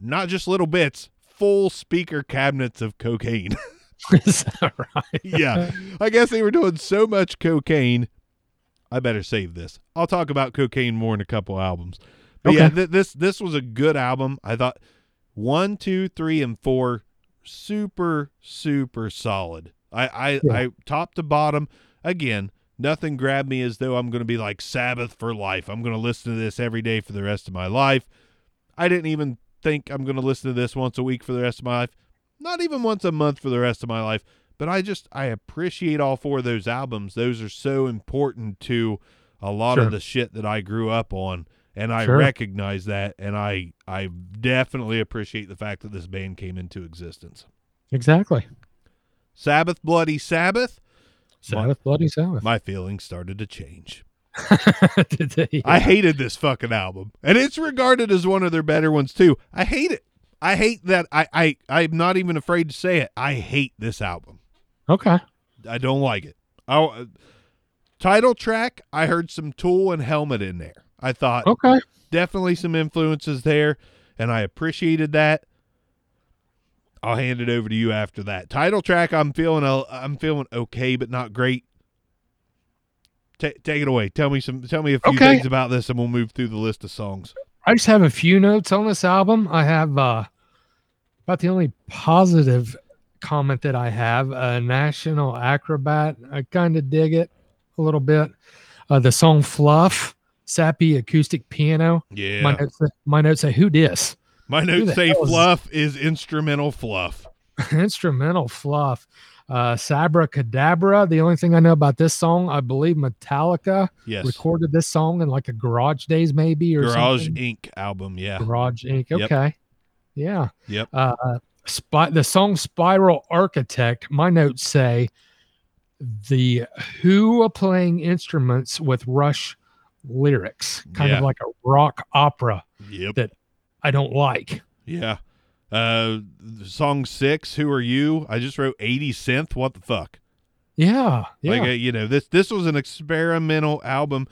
not just little bits, full speaker cabinets of cocaine. Is that right? yeah, I guess they were doing so much cocaine. I better save this. I'll talk about cocaine more in a couple albums. But yeah, th- this this was a good album. I thought one, two, three, and four super super solid. I I, Yeah. I top to bottom again. Nothing grabbed me as though I'm going to be like Sabbath for life. I'm going to listen to this every day for the rest of my life. I didn't even think I'm going to listen to this once a week for the rest of my life. Not even once a month for the rest of my life. But I just I appreciate all four of those albums. Those are so important to a lot Sure. of the shit that I grew up on and I Sure. recognize that and I I definitely appreciate the fact that this band came into existence. Exactly. Sabbath Bloody Sabbath, Sabbath, bloody Sabbath. my feelings started to change. They- I hated this fucking album. And it's regarded as one of their better ones too. I hate it. I hate that I I I'm not even afraid to say it. I hate this album. Okay. I don't like it. Oh, uh, title track. I heard some Tool and Helmet in there. I thought Okay. definitely some influences there, and I appreciated that. I'll hand it over to you after that title track. I'm feeling a, I'm feeling okay, but not great. Ta take it away. Tell me some. Tell me a few Okay. things about this, and we'll move through the list of songs. I just have a few notes on this album. I have uh about the only positive comment that I have. Uh, National Acrobat. I kind of dig it a little bit. Uh, the song "Fluff," sappy acoustic piano. Yeah, My notes, my notes say, "Who dis?" My notes say hell is- fluff is instrumental fluff. Instrumental fluff. Uh, Sabbra Cadabra. The only thing I know about this song, I believe Metallica Yes, recorded this song in like a Garage Days, maybe or Garage something. Inc. album. Yeah, Garage Inc. Yep. Okay. Yeah. Yep. Uh, spy, the song Spiral Architect, my notes say the Who are playing instruments with Rush lyrics, kind Yeah. of like a rock opera. yep, I don't like. yeah. Uh, song six. Who are you? I just wrote eighty synth. What the fuck? Yeah. Yeah. Like uh, you know, this this was an experimental album.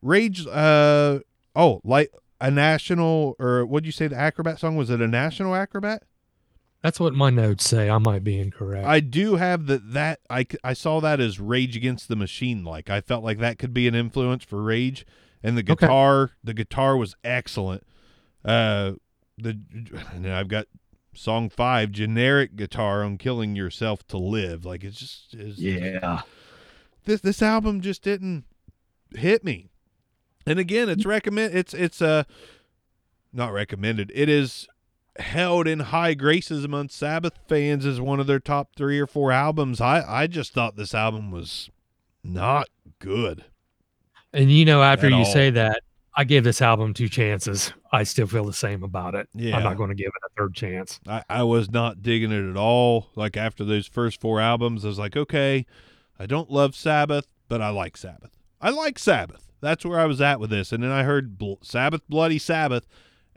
Rage uh oh, like a national or what'd you say the acrobat song was it a national acrobat? That's what my notes say. I might be incorrect. I do have that that I c- I saw that as Rage Against the Machine like. I felt like that could be an influence for Rage and the Okay. guitar the guitar was excellent. Uh the I've got song 5 generic guitar on killing yourself to live. Like it's just it's, yeah. this this album just didn't hit me. And again, it's recommend it's it's uh not recommended. It is held in high graces among Sabbath fans as one of their top 3 or 4 albums. I I just thought this album was not good. And you know, after you all. say that, I gave this album two chances. I still feel the same about it. Yeah. I'm not going to give it a third chance. I, I was not digging it at all. Like after those first four albums, I was like, okay, I don't love Sabbath, but I like Sabbath. I like Sabbath. That's where I was at with this. And then I heard Bl- Sabbath, Bloody Sabbath,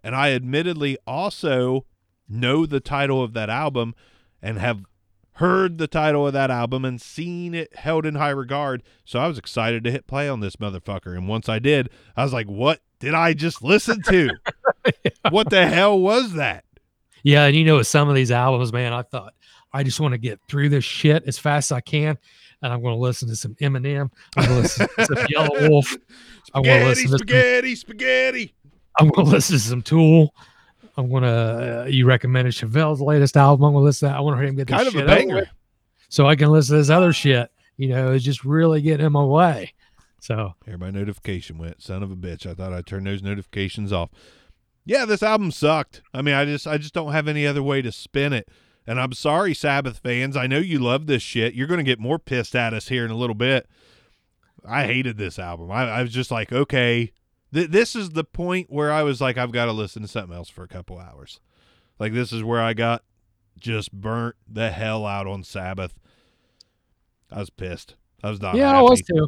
and I admittedly also know the title of that album and have heard the title of that album and seen it held in high regard. So I was excited to hit play on this motherfucker. And once I did, I was like, what did I just listen to? What the hell was that? Yeah, and you know, with some of these albums, man, I thought I just want to get through this shit as fast as I can, and I'm going to listen to some Eminem. I'm going to listen to some Yelawolf. I'm going to Spaghetti, listen to some, spaghetti, spaghetti. I'm going to listen to some Tool. I'm going to. Uh, you recommended Chevelle's latest album. I'm going to listen. To that. I want to hear him get this Kind of a banger. so I can listen to this other shit. You know, it's just really getting in my way. So Here, my notification went. Son of a bitch! I thought I turned those notifications off. Yeah, this album sucked. I mean, I just, I just don't have any other way to spin it. And I'm sorry, Sabbath fans. I know you love this shit. You're going to get more pissed at us here in a little bit. I hated this album. I, I was just like, okay, th- this is the point where I was like, I've got to listen to something else for a couple hours. Like this is where I got just burnt the hell out on Sabbath. I was pissed. I was not. yeah, happy. I was too.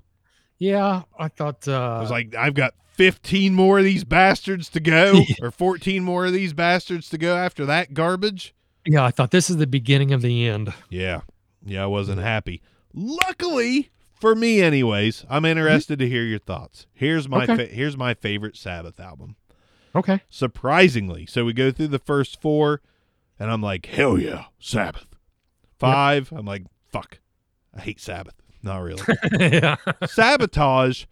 Yeah, I thought. Uh, I was like, I've got 15 more of these bastards to go, or 14 more of these bastards to go after that garbage. yeah, I thought this is the beginning of the end. Yeah. Yeah, I wasn't happy. Luckily, for me anyways, I'm mm-hmm. interested to hear your thoughts. Here's my Okay. fa- here's my favorite Sabbath album. Okay. Surprisingly. So we go through the first 4 and I'm like, "Hell yeah, Sabbath." 5, I'm like, "Fuck. I hate Sabbath." Not really. yeah. Sabotage.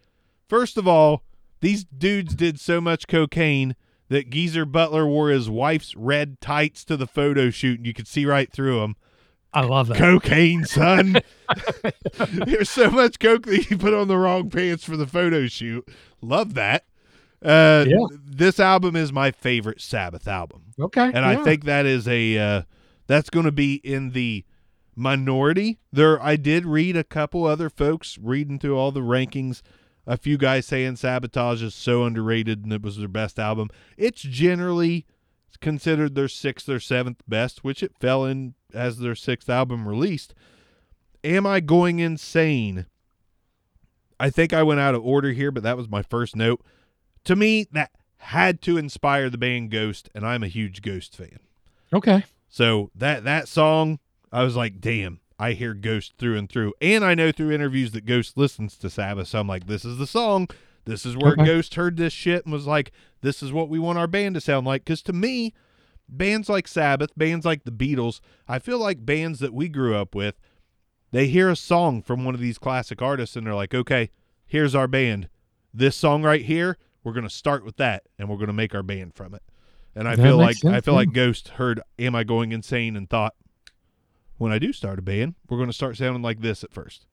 First of all, these dudes did so much cocaine that Geezer Butler wore his wife's red tights to the photo shoot and you could see right through them. I love that. cocaine, son. There's so much coke that you put on the wrong pants for the photo shoot. Love that. Uh, Yeah. This album is my favorite Sabbath album, Okay. and I think that is a uh, that's going to be in the minority. There, I did read a couple other folks reading through all the rankings. A few guys saying Sabotage is so underrated and it was their best album. It's generally considered their sixth or seventh best, which it fell in as their sixth album released. Am I going insane? I think I went out of order here, but that was my first note. To me, that had to inspire the band Ghost, and I'm a huge Ghost fan. Okay. So that that song, I was like, damn, I hear Ghost through and through. And I know through interviews that Ghost listens to Sabbath. So I'm like, this is the song. This is where Okay. Ghost heard this shit and was like, this is what we want our band to sound like. Because to me, bands like Sabbath, bands like the Beatles, I feel like bands that we grew up with, they hear a song from one of these classic artists and they're like, okay, here's our band. This song right here, we're going to start with that and we're going to make our band from it. And I That feel like makes I feel yeah. like Ghost heard "Am I Going Insane" and thought, when I do start a band, we're going to start sounding like this at first.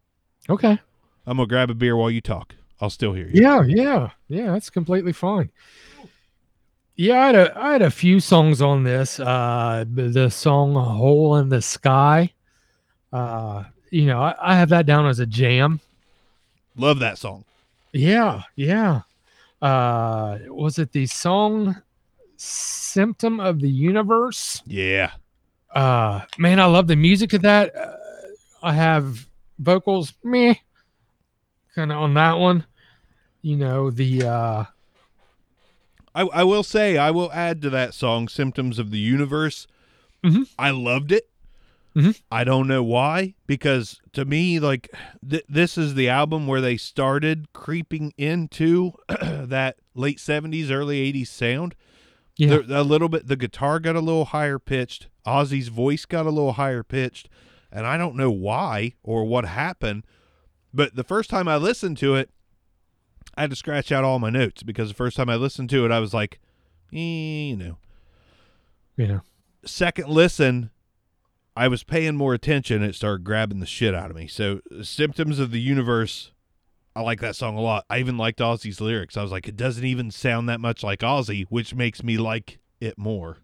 Okay. I'm gonna grab a beer while you talk. I'll still hear you. Yeah, yeah, yeah. That's completely fine. Yeah, I had a I had a few songs on this. Uh, the song "Hole in the Sky." Uh, you know, I, I have that down as a jam. Love that song. Yeah, yeah. Uh, was it the song "Symptom of the Universe"? Yeah. Uh, man, I love the music of that. Uh, I have vocals, meh, kind of on that one. You know the uh, I, I will say I will add to that song "Symptoms of the Universe." Mhm. I loved it. Mhm. I don't know why because to me, like th- this is the album where they started creeping into that late '70s, early '80s sound. yeah, The- a little bit. The guitar got a little higher pitched. Ozzy's voice got a little higher pitched, and I don't know why or what happened. But the first time I listened to it, I had to scratch out all my notes because the first time I listened to it, I was like, eh, you know. yeah. Second listen, I was paying more attention. It started grabbing the shit out of me. So, Symptoms of the Universe, I like that song a lot. I even liked Ozzy's lyrics. I was like, it doesn't even sound that much like Ozzy, which makes me like it more.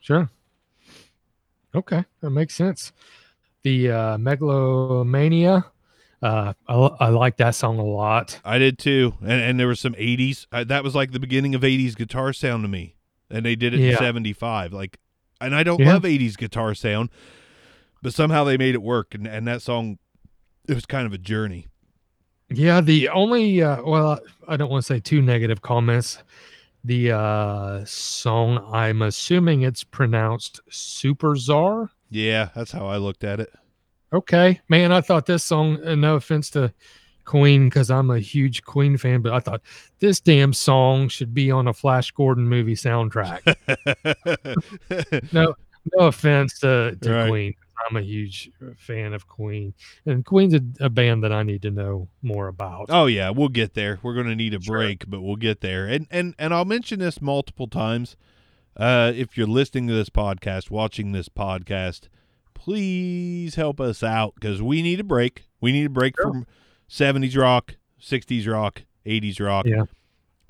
Sure. Okay, that makes sense. The uh, Megalomania, uh, I, I like that song a lot. I did too, and and there was some '80s. Uh, that was like the beginning of '80s guitar sound to me, and they did it in '75. Like, and I don't Yeah. love '80s guitar sound, but somehow they made it work. And and that song, it was kind of a journey. Yeah, the only uh, well, I don't want to say two negative comments. The uh, song, I'm assuming it's pronounced Supertzar. Yeah, that's how I looked at it. Okay, man, I thought this song. And no offense to Queen, because I'm a huge Queen fan, but I thought this damn song should be on a Flash Gordon movie soundtrack. no, no offense to, to Right. Queen. I'm a huge fan of Queen, and Queen's a, a band that I need to know more about. oh yeah, we'll get there. We're gonna need a Sure. break, but we'll get there. And and and I'll mention this multiple times. Uh, if you're listening to this podcast, watching this podcast, please help us out because we need a break. We need a break Sure. from 70s rock, 60s rock, 80s rock. Yeah.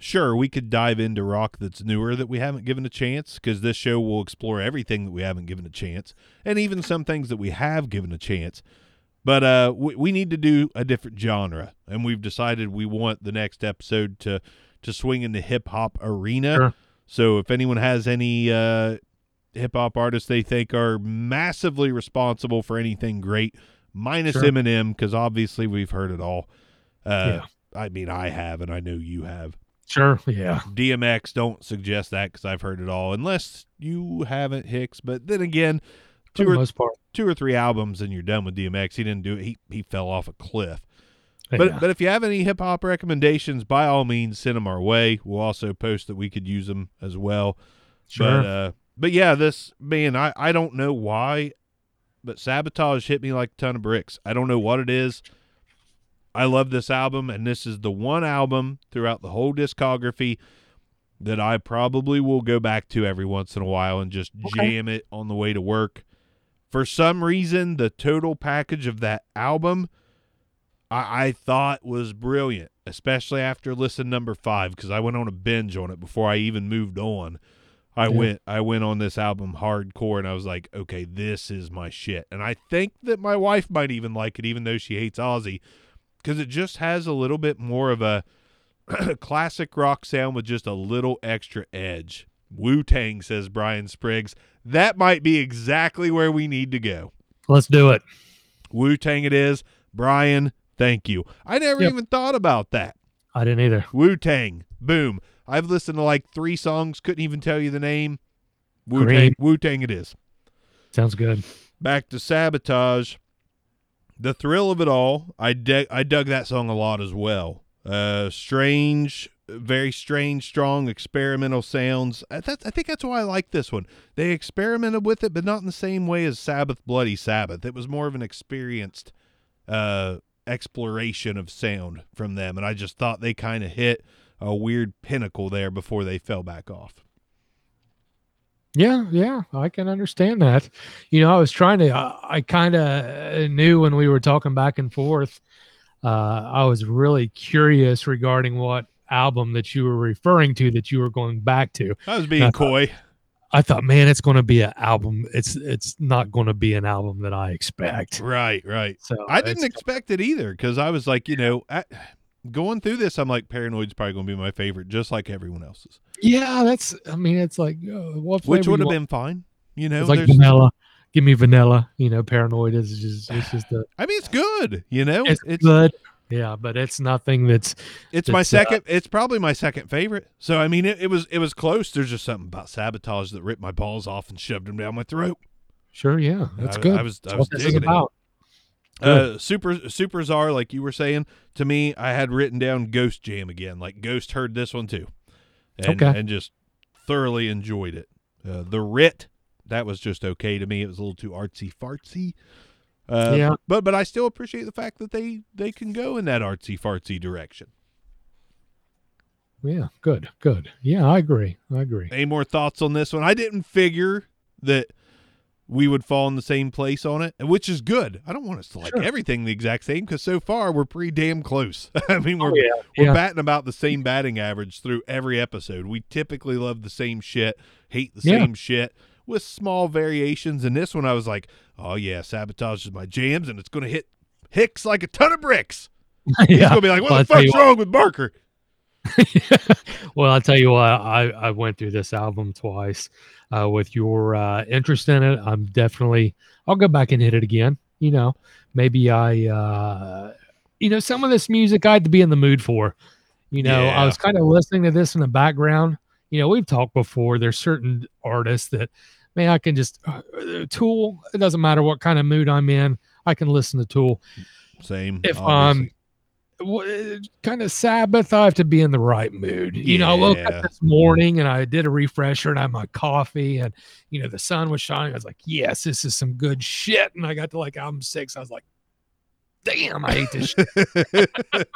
Sure, we could dive into rock that's newer that we haven't given a chance because this show will explore everything that we haven't given a chance and even some things that we have given a chance. But uh, we, we need to do a different genre, and we've decided we want the next episode to to swing in the hip hop arena. Sure. So if anyone has any uh, hip hop artists they think are massively responsible for anything great, minus Sure. Eminem, because obviously we've heard it all. Uh, Yeah. I mean, I have, and I know you have. Sure. Yeah. DMX, don't suggest that because I've heard it all, unless you haven't, Hicks. But then again, two the or most part. two or three albums and you're done with DMX. He didn't do it. He he fell off a cliff. But yeah. but if you have any hip hop recommendations, by all means, send them our way. We'll also post that we could use them as well. sure. But uh, but yeah, this man, I I don't know why, but sabotage hit me like a ton of bricks. I don't know what it is. I love this album, and this is the one album throughout the whole discography that I probably will go back to every once in a while and just Okay. jam it on the way to work. For some reason, the total package of that album I, I thought was brilliant, especially after listen number five, because I went on a binge on it before I even moved on. I Yeah. went I went on this album hardcore and I was like, okay, this is my shit. And I think that my wife might even like it, even though she hates Ozzy, because it just has a little bit more of a classic rock sound with just a little extra edge. Wu Tang, says Brian Spriggs. That might be exactly where we need to go. Let's do it. Wu Tang it is. Brian, thank you. I never Yep. even thought about that. I didn't either. Wu Tang. Boom. I've listened to like three songs, couldn't even tell you the name. Wu Tang. Wu Tang it is. Sounds good. Back to Sabotage. The thrill of it all. I dug I dug that song a lot as well. Uh strange, very strange, strong experimental sounds. I, that, I think that's why I like this one. They experimented with it, but not in the same way as Sabbath Bloody Sabbath. It was more of an experienced uh exploration of sound from them, and I just thought they kind of hit a weird pinnacle there before they fell back off. Yeah, yeah, I can understand that. You know, I was trying to. I, I kind of knew when we were talking back and forth. Uh, I was really curious regarding what album that you were referring to that you were going back to. I was being Uh, coy. I thought, man, it's going to be an album. It's it's not going to be an album that I expect. Right, right. So I didn't expect it either because I was like, you know, I, going through this, I'm like, Paranoid's probably going to be my favorite, just like everyone else's, yeah, that's. I mean, it's like uh, what which would have been fine. You know, It's like vanilla. Give me vanilla. You know, paranoid is just it's just the I mean, it's good. You know, it's, it's good. Yeah, but it's nothing that's it's my it's, uh, second. it's probably my second favorite. So I mean, it, it was it was close. There's just something about sabotage that ripped my balls off and shoved them down my throat. sure. Yeah, that's I- good. I was- I was what this is digging it. about. Uh, super Supertzar, like you were saying to me, I had written down Ghost Jam again. Like Ghost heard this one too, and Okay. and just thoroughly enjoyed it. Uh, the Writ that was just okay to me. It was a little too artsy fartsy. Uh, Yeah. but but I still appreciate the fact that they they can go in that artsy fartsy direction. Yeah, good, good. Yeah, I agree. I agree. Any more thoughts on this one? I didn't figure that we would fall in the same place on it, which is good. I don't want us to like Sure. everything the exact same because so far we're pretty damn close. I mean, we're Oh, yeah, we're yeah. batting about the same batting average through every episode. We typically love the same shit, hate the Yeah. same shit with small variations. And this one, I was like, oh yeah, sabotage is my jams, and it's going to hit Hicks like a ton of bricks. He's yeah. going to be like, what Well, the I tell you fuck's wrong with Barker? well, I'll tell you what, I, I went through this album twice. Uh, with your uh, interest in it, I'm definitely, I'll go back and hit it again. You know, maybe I, uh, you know, some of this music I had to be in the mood for. You know, Yeah. I was kind of listening to this in the background. You know, we've talked before. There's certain artists that, man, I can just, uh, Tool, it doesn't matter what kind of mood I'm in, I can listen to Tool. Same. if obviously. um kind of Sabbath, I have to be in the right mood. You know, I woke up this morning and I did a refresher and I had my coffee and you know the sun was shining. I was like, yes, this is some good shit. And I got to like album six. I was like, damn, I hate this shit.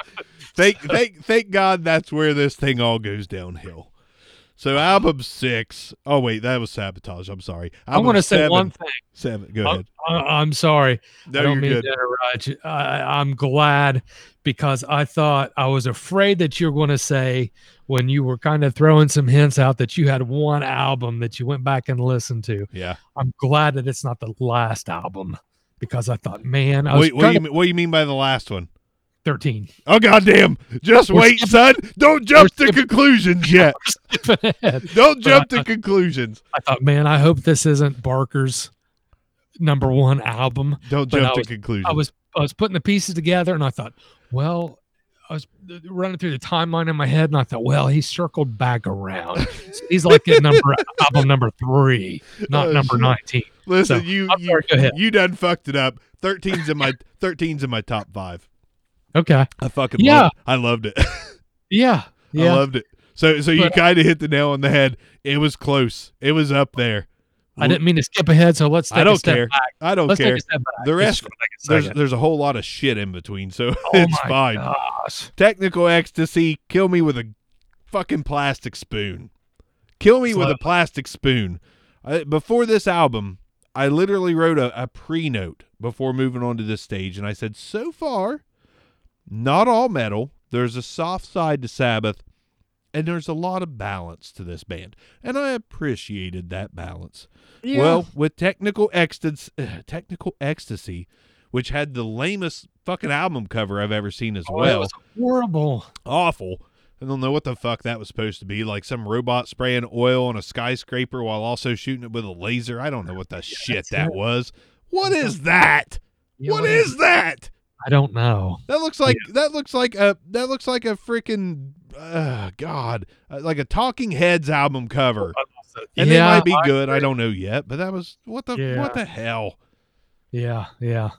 thank thank thank God that's where this thing all goes downhill. So album six oh wait, that was sabotage. I'm sorry. I want to say one thing. Seven. Go I, ahead. I'm sorry. No, I don't you're mean good. to interrupt. you. I, I'm glad because I thought I was afraid that you were going to say when you were kind of throwing some hints out that you had one album that you went back and listened to. Yeah. I'm glad that it's not the last album because I thought, man, I was Wait, what do you mean, what do you mean by the last one? 13. Oh goddamn! Just We're wait, son. Don't jump to conclusions yet. Don't jump to conclusions. I thought, man, I hope this isn't Barker's number one album. Don't But jump I to was- conclusions. I was I was putting the pieces together and I thought, well, I was running through the timeline in my head, and I thought, well, he circled back around. So he's like at number album number three, not Oh, number shit. nineteen. Listen, So, you you, sorry, you done fucked it up. 13's in my 13's in my top five. Okay. I fucking Yeah. loved, I loved it. Yeah. Yeah. I loved it. So so you kind of hit the nail on the head. It was close. It was up there. I didn't mean to skip ahead, so let's take I a don't step care. back. I don't Let's care. take step back. The rest- just gonna take a There's there's a whole lot of shit in between, so Oh it's my fine. Gosh. Technical ecstasy, kill me with a fucking plastic spoon. Kill me with a plastic spoon. I, before this album, I literally wrote a, a pre note before moving on to this stage, and I said, so far, not all metal. There's a soft side to Sabbath, and there's a lot of balance to this band. And I appreciated that balance. Yeah. Well, with technical ecstasy, uh, technical ecstasy, which had the lamest fucking album cover I've ever seen as Oh, well was horrible. awful. I don't know what the fuck that was supposed to be. Like some robot spraying oil on a skyscraper while also shooting it with a laser. I don't know what the shit that it. was. What is that? Yeah, what is that? I don't know. That looks like that looks like a that looks like a freaking uh, God, uh, like a Talking Heads album cover. And yeah, they might be good. I agree. don't know yet, but that was what the Yeah. what the hell? Yeah, yeah,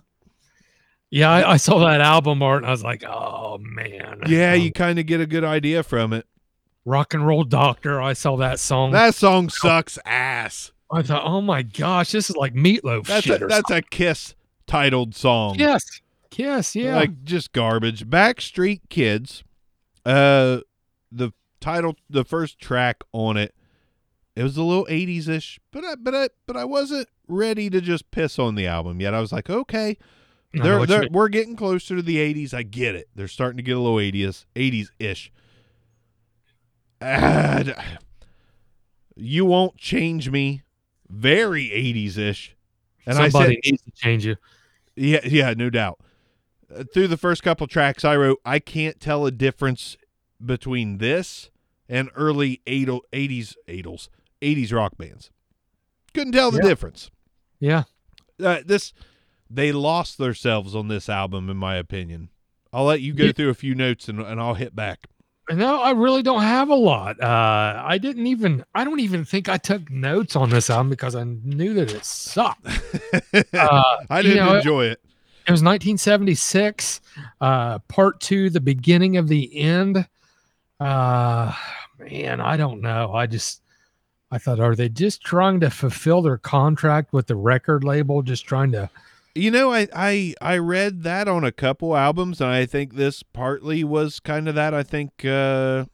yeah. I, I saw that album art, and I was like, "Oh man." Yeah, Um, you kind of get a good idea from it. rock and roll doctor. I saw that song. That song sucks ass. I thought, "Oh my gosh, this is like Meat Loaf That's shit." a or that's a Kiss titled song. yes, yes, yeah. like just garbage. Backstreet Kids, uh, the title, the first track on it, it was a little '80s ish, but I, but I, but I wasn't ready to just piss on the album yet. I was like, okay, they're, they're, we're getting closer to the '80s. I get it. They're starting to get a little '80s, '80s ish. you won't change me, very '80s ish. And I Somebody said, needs to change you. yeah, yeah, no doubt. Through the first couple tracks, I wrote, I can't tell a difference between this and early 80s, 80s, 80s rock bands. Couldn't tell the Yeah. difference. Yeah, Uh, this, they lost themselves on this album, in my opinion. I'll let you go Yeah. through a few notes and, and I'll hit back. no, I really don't have a lot. Uh, I didn't even. I don't even think I took notes on this album because I knew that it sucked. Uh, I didn't know, enjoy it. It was 1976, uh, part two, the beginning of the end. Uh, man, I don't know. I just, I thought, are they just trying to fulfill their contract with the record label? Just trying to, You know, I, I I read that on a couple albums, and I think this partly was kind of that. I think uh,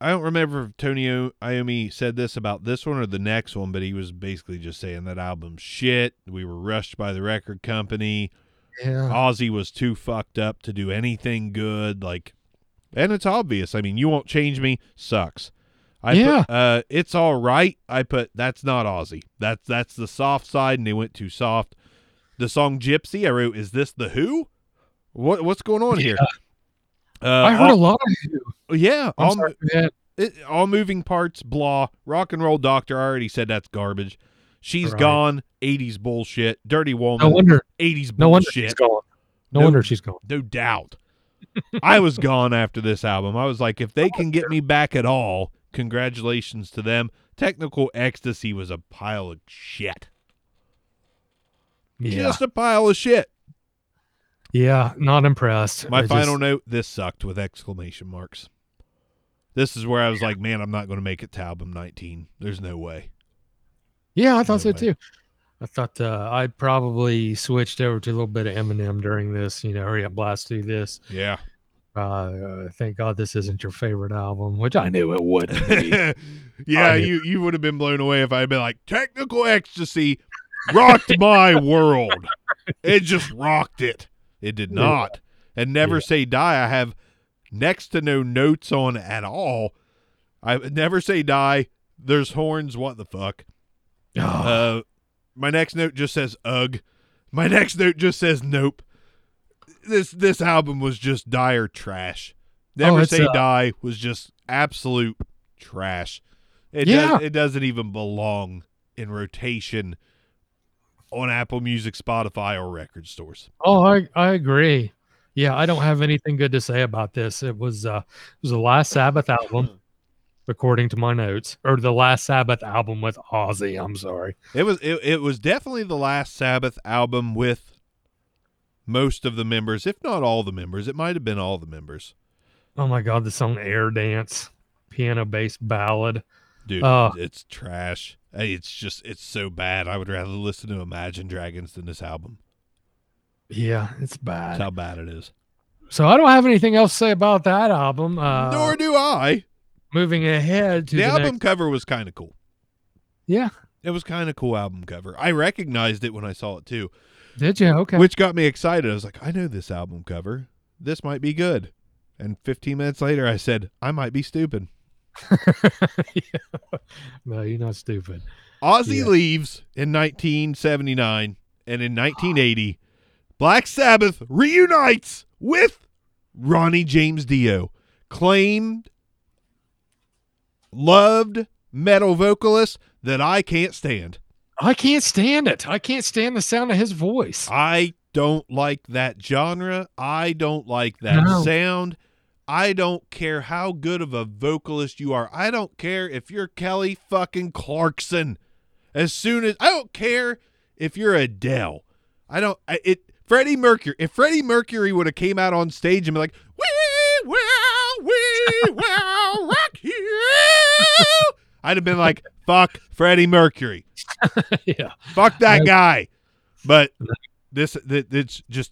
I don't remember if Tony Iommi said this about this one or the next one, but he was basically just saying that album shit. We were rushed by the record company. Yeah, Ozzy was too fucked up to do anything good. Like, and it's obvious. I mean, you won't change me. Sucks. I Yeah. Put, uh, it's all right. I put that's not Ozzy. That's that's the soft side, and they went too soft. The song Gypsy, I wrote, is this the Who? What what's going on here? Uh, I heard a lot of. You. Yeah, I'm all, sorry, it, all moving parts, blah. Rock and roll doctor. I already said that's garbage. She's Right. gone. 80s bullshit. Dirty woman. No wonder. 80s bullshit. No wonder she's gone. No, No- wonder she's gone. No doubt. I was gone after this album. I was like, if they can get me back at all, congratulations to them. Technical Ecstasy was a pile of shit. Yeah, Just a pile of shit. yeah, not impressed. My I final just- note this sucked with exclamation marks. This is where I was like, man, I'm not going to make it to album 19. There's no way. Yeah, I thought so too. I thought uh, I probably switched over to a little bit of Eminem during this. You know, hurry up, blast through this. Yeah. Uh, uh, thank God this isn't your favorite album, which I knew it wouldn't be. yeah, you, you would have been blown away if I had been like, Technical Ecstasy rocked my world. It just rocked it. It did not. And Never Yeah. Say Die, I have next to no notes on at all. I Never Say Die, there's horns, what the fuck. Oh, Uh, my next note just says ugh. My next note just says nope. This this album was just dire trash. Never Oh, say uh, die was just absolute trash. It Yeah. does, it doesn't even belong in rotation on Apple Music, Spotify, or record stores. oh, I I agree. Yeah, I don't have anything good to say about this. It was uh it was the last Sabbath album, according to my notes, or the last Sabbath album with Ozzy. I'm sorry. It was it, it was definitely the last Sabbath album with most of the members, if not all the members. It might have been all the members. Oh my god, the song Air Dance, piano bass ballad. Dude, Uh. it's trash. Hey, It's just it's so bad. I would rather listen to Imagine Dragons than this album. Yeah, it's bad. That's how bad it is. So I don't have anything else to say about that album. Uh, Nor do I. moving ahead to The the, album next- cover was kind of cool. Yeah, It was kind of cool album cover. I recognized it when I saw it too, did you? Okay. which got me excited. I was like, I know this album cover. This might be good. And 15 minutes later, I said, I might be stupid. Yeah. No, you're not stupid. Ozzy Yeah. leaves in 1979, and in 1980, Black Sabbath reunites with Ronnie James Dio, claimed, loved metal vocalist that I can't stand. I can't stand it. I can't stand the sound of his voice. I don't like that genre. I don't like that No. sound. I don't care how good of a vocalist you are. I don't care if you're Kelly fucking Clarkson. As soon as I don't care if you're Adele. I don't I, it Freddie Mercury. If Freddie Mercury would have came out on stage and be like, "We will, we will rock you," I'd have been like, "Fuck Freddie Mercury." yeah. Fuck that Right. guy. But this, th- it's just.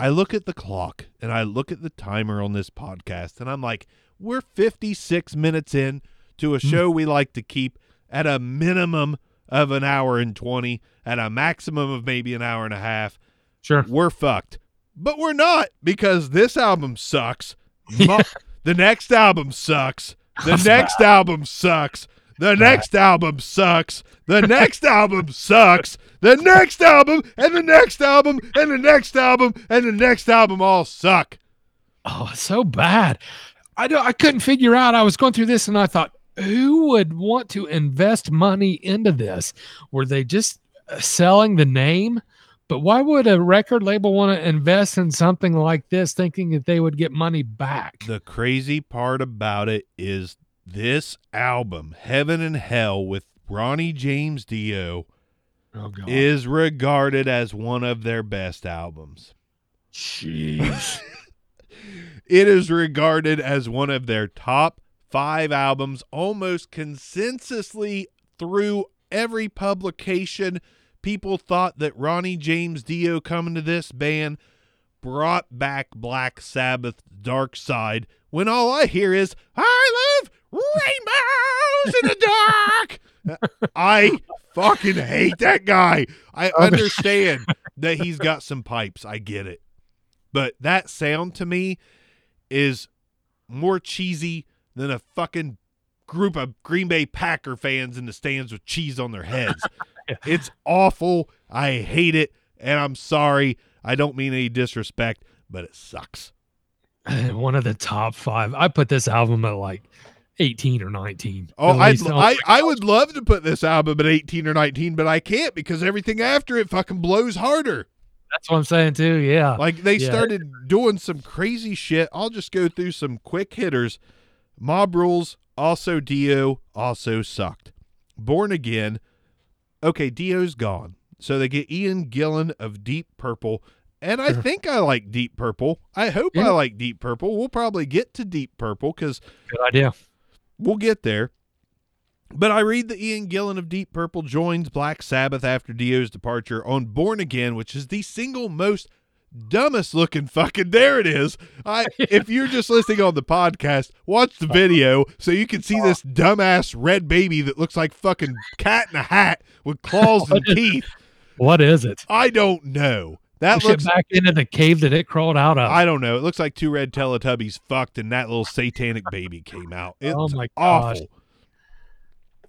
I look at the clock and I look at the timer on this podcast, and I'm like, we're 56 minutes in to a hmm. show we like to keep at a minimum of an hour and 20, at a maximum of maybe an hour and a half. Sure. We're fucked. But we're not because this album sucks. Mo- the next album sucks. The next album sucks. The next album sucks. The next album sucks. The next album and the next album and the next album and the next album all suck. Oh, so bad. I don't, I couldn't figure out. I was going through this and I thought, who would want to invest money into this? Were they just uh, selling the name? But why would a record label want to invest in something like this thinking that they would get money back? The crazy part about it is this album, Heaven and Hell with Ronnie James Dio, Oh god. is regarded as one of their best albums. Jeez. It is regarded as one of their top five albums almost consensusly through every publication. People thought that Ronnie James Dio coming to this band brought back Black Sabbath Dark Side when all I hear is, I love rainbows in the dark. I fucking hate that guy. I oh, understand that he's got some pipes. I get it. But that sound to me is more cheesy than a fucking group of Green Bay Packer fans in the stands with cheese on their heads. It's awful. I hate it. And I'm sorry. I don't mean any disrespect, but it sucks. one of the top five. I put this album at like 18 or 19. Oh, I'd. Oh I, I would love to put this album at 18 or 19, but I can't because everything after it fucking blows harder. That's what I'm saying too. Yeah. Like they Yeah. started doing some crazy shit. I'll just go through some quick hitters. Mob Rules, also Dio, also sucked. Born Again, okay, Dio's gone. So they get Ian Gillan of Deep Purple. And I Sure. think I like Deep Purple. I hope Yeah. I like Deep Purple. We'll probably get to Deep Purple because Good idea. we'll get there. But I read that Ian Gillan of Deep Purple joins Black Sabbath after Dio's departure on Born Again, which is the single most dumbest looking fucking there it is. I if you're just listening on the podcast, watch the video so you can see this dumbass red baby that looks like fucking cat in a hat with claws and teeth. What is it? I don't know. That Push looks it back into the cave that it crawled out of. I don't know. It looks like two red Teletubbies fucked and that little satanic baby came out. Oh it's Oh my gosh. awful.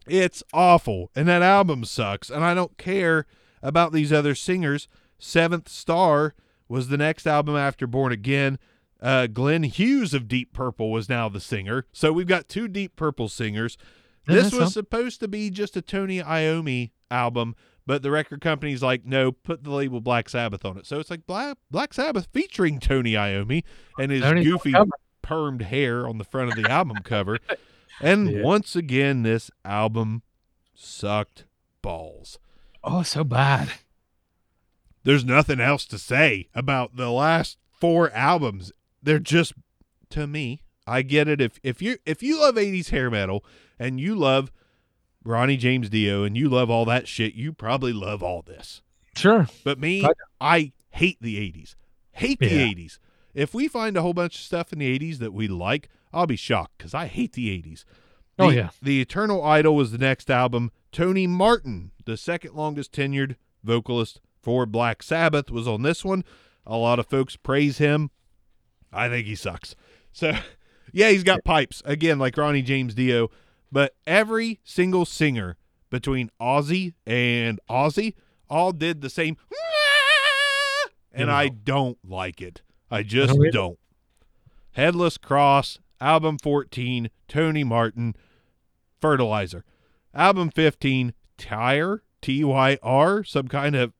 It's awful. And that album sucks. And I don't care about these other singers. Seventh Star was the next album after Born Again. Uh, Glenn Hughes of Deep Purple was now the singer. So we've got two Deep Purple singers. Yeah, This was supposed to be just a Tony Iommi album, But the record company's like, no, put the label Black Sabbath on it. So it's like Black Black Sabbath featuring Tony Iommi and his Tony's goofy permed hair on the front of the album cover. And Yeah. once again, this album sucked balls. Oh, so bad. There's nothing else to say about the last four albums. They're just to me. I get it if if you if you love 80s hair metal and you love Ronnie James Dio and you love all that shit, you probably love all this. Sure. But me, I- hate the 80s. Hate the Yeah. 80s. If we find a whole bunch of stuff in the 80s that we like, I'll be shocked because I hate the 80s. Oh, yeah. The Eternal Idol was the next album. Tony Martin, the second longest tenured vocalist for Black Sabbath, was on this one. A lot of folks praise him. I think he sucks. So, yeah, he's got pipes, again, like Ronnie James Dio. But every single singer between Ozzy and Ozzy all did the same. And I don't like it. I oh, just don't. Headless Cross, album 14, Tony Martin, Fertilizer. Album 15, Tyr, T Y R, some kind of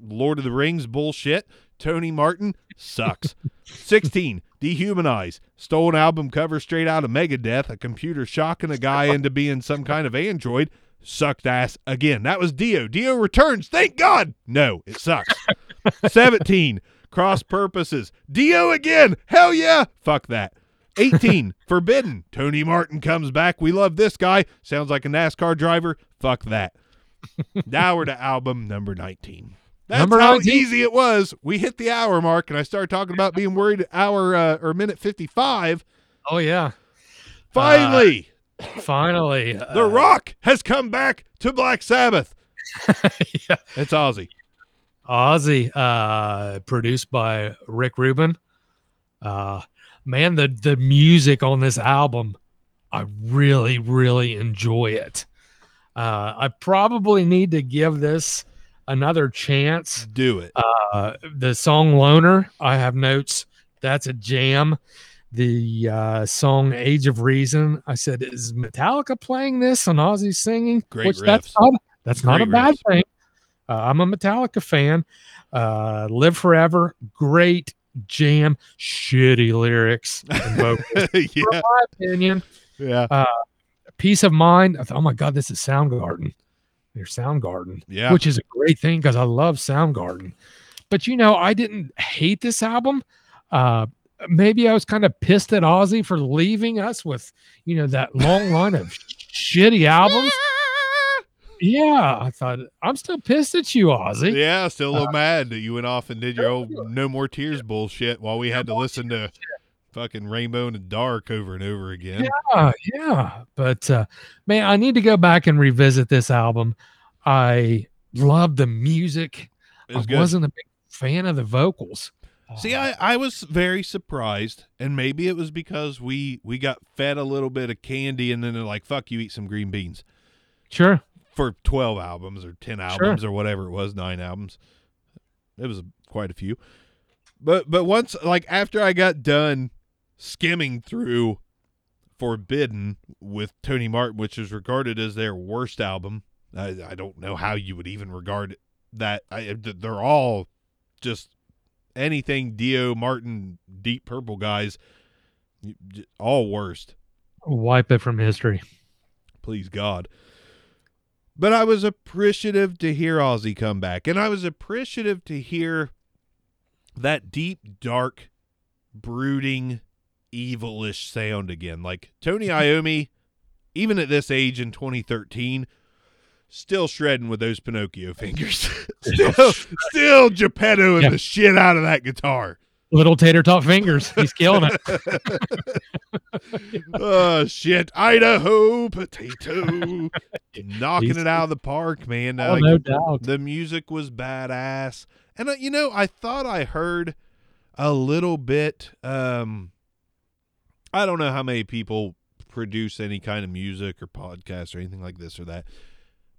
Lord of the Rings bullshit. Tony Martin sucks. 16, Dehumanize. Stole an album cover straight out of Megadeth, a computer shocking a guy into being some kind of android. Sucked ass again. That was Dio. Dio returns. Thank God. No, it sucks. 17, Cross Purposes. Dio again. Hell yeah. Fuck that. 18, Forbidden. Tony Martin comes back. We love this guy. Sounds like a NASCAR driver. Fuck that. now we're to album number 19. That's Number how 19. easy it was. We hit the hour mark, and I started talking about being worried at hour uh, or minute 55. Oh, yeah. Finally, Finally. The uh, Rock has come back to Black Sabbath. yeah. It's Ozzy. Ozzy, uh, produced by Rick Rubin. Uh, man, the the music on this album, I really, really enjoy it. Uh, I probably need to give this another chance. Do it. Uh, the song "Loner," I have notes. That's a jam. The uh, song "Age of Reason," I said, is Metallica playing this and Ozzy singing? Great Which that's not that's not a bad riffs. thing. Uh, I'm a Metallica fan. Uh, Live Forever, great jam. Shitty lyrics, and vocals, yeah. in my opinion. Yeah. Peace of mind. I thought, oh my god, this is Soundgarden. Their Soundgarden Yeah. which is a great thing because I love Soundgarden. But you know, I didn't hate this album. Uh, maybe I was kind of pissed at Ozzy for leaving us with, you know, that long line of shitty albums. Yeah, I thought I'm still pissed at you, Ozzy. Yeah, still a Uh, little mad that you went off and did your old No More Tears bullshit while we had to listen to fucking Rainbow in the Dark over and over again. Yeah, yeah. But uh, man, I need to go back and revisit this album. I love the music. Was I good. wasn't a big fan of the vocals. See, I, I was very surprised, and maybe it was because we we got fed a little bit of candy, and then they're like, "Fuck you, eat some green beans." sure. for 12 albums or 10 albums or whatever it was, nine albums. It was quite a few. But but once like after I got done skimming through Forbidden with Tony Martin, which is regarded as their worst album. I, I don't know how you would even regard that. I, they're all just anything Dio Martin, Deep Purple guys, all worst Wipe it from history. please God. But I was appreciative to hear Ozzy come back, and I was appreciative to hear that deep, dark, brooding, evilish sound again. Like Tony Iommi, even at this age in 2013, still shredding with those Pinocchio fingers. still, still Geppetto Yeah. the shit out of that guitar. Little tater tot fingers. He's killing it. oh shit, Idaho potato, knocking He's- it out of the park, man. Oh, Like, no doubt. The music was badass, and uh, you know, I thought I heard a little bit. Um, I don't know how many people produce any kind of music or podcast or anything like this or that.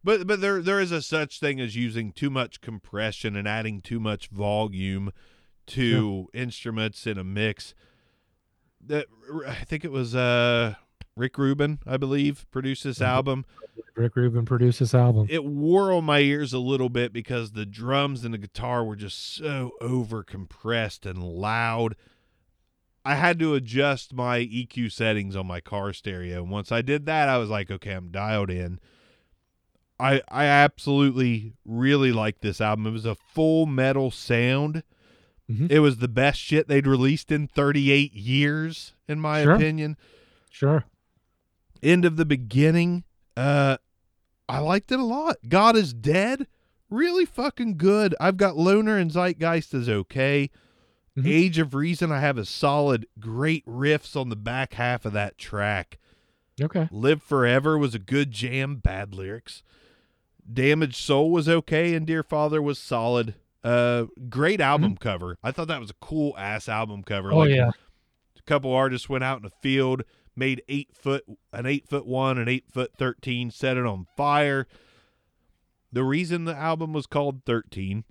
But but there there is a such thing as using too much compression and adding too much volume to instruments in a mix. That I think it was uh Rick Rubin, I believe, produced this Mhm. album. Rick Rubin produced this album. It wore on my ears a little bit because the drums and the guitar were just so over compressed and loud. I had to adjust my EQ settings on my car stereo. And once I did that, I was like, okay, I'm dialed in. I I absolutely really like this album. It was a full metal sound. Mhm. It was the best shit they'd released in 38 years, in my Sure. opinion. Sure. End of the beginning. Uh I liked it a lot. God is dead. Really fucking good. I've got Loner and Zeitgeist is okay. Mhm. Age of Reason, I have a solid, great riffs on the back half of that track. Okay. Live Forever was a good jam, bad lyrics. Damaged Soul was okay, and Dear Father was solid. Uh, great album cover. I thought that was a cool ass album cover. Oh Like, yeah. a couple artists went out in the field, made eight foot, an eight foot one, an eight foot thirteen, set it on fire. The reason the album was called Thirteen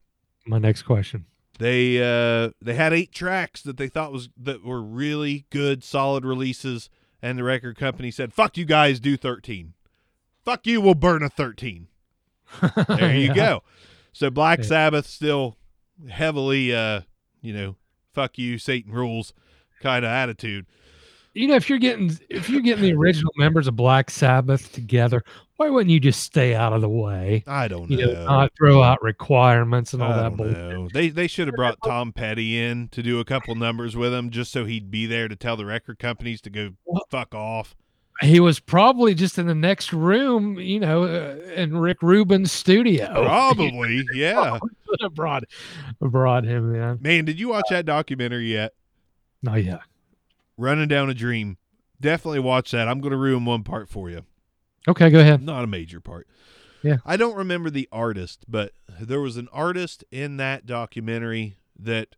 My next question. They uh they had eight tracks that they thought was that were really good solid releases and the record company said fuck you guys do 13 fuck you we'll burn a 13 there you go. So black Yeah. sabbath still heavily uh you know fuck you satan rules kind of attitude You know, if you're getting if you're getting the original members of Black Sabbath together, why wouldn't you just stay out of the way? i don't You know know, not throw out requirements and all I that bullshit. know. They they should have brought Tom Petty in to do a couple numbers with him just so he'd be there to tell the record companies to go Well- fuck off. He was probably just in the next room, you know, uh, in Rick Rubin's studio. Probably, yeah. Could have brought brought him in. Man, did you watch that documentary yet? Not yet. Running Down a Dream. Definitely watch that. I'm going to ruin one part for you. Okay, go ahead. Not a major part. Yeah. I don't remember the artist, but there was an artist in that documentary that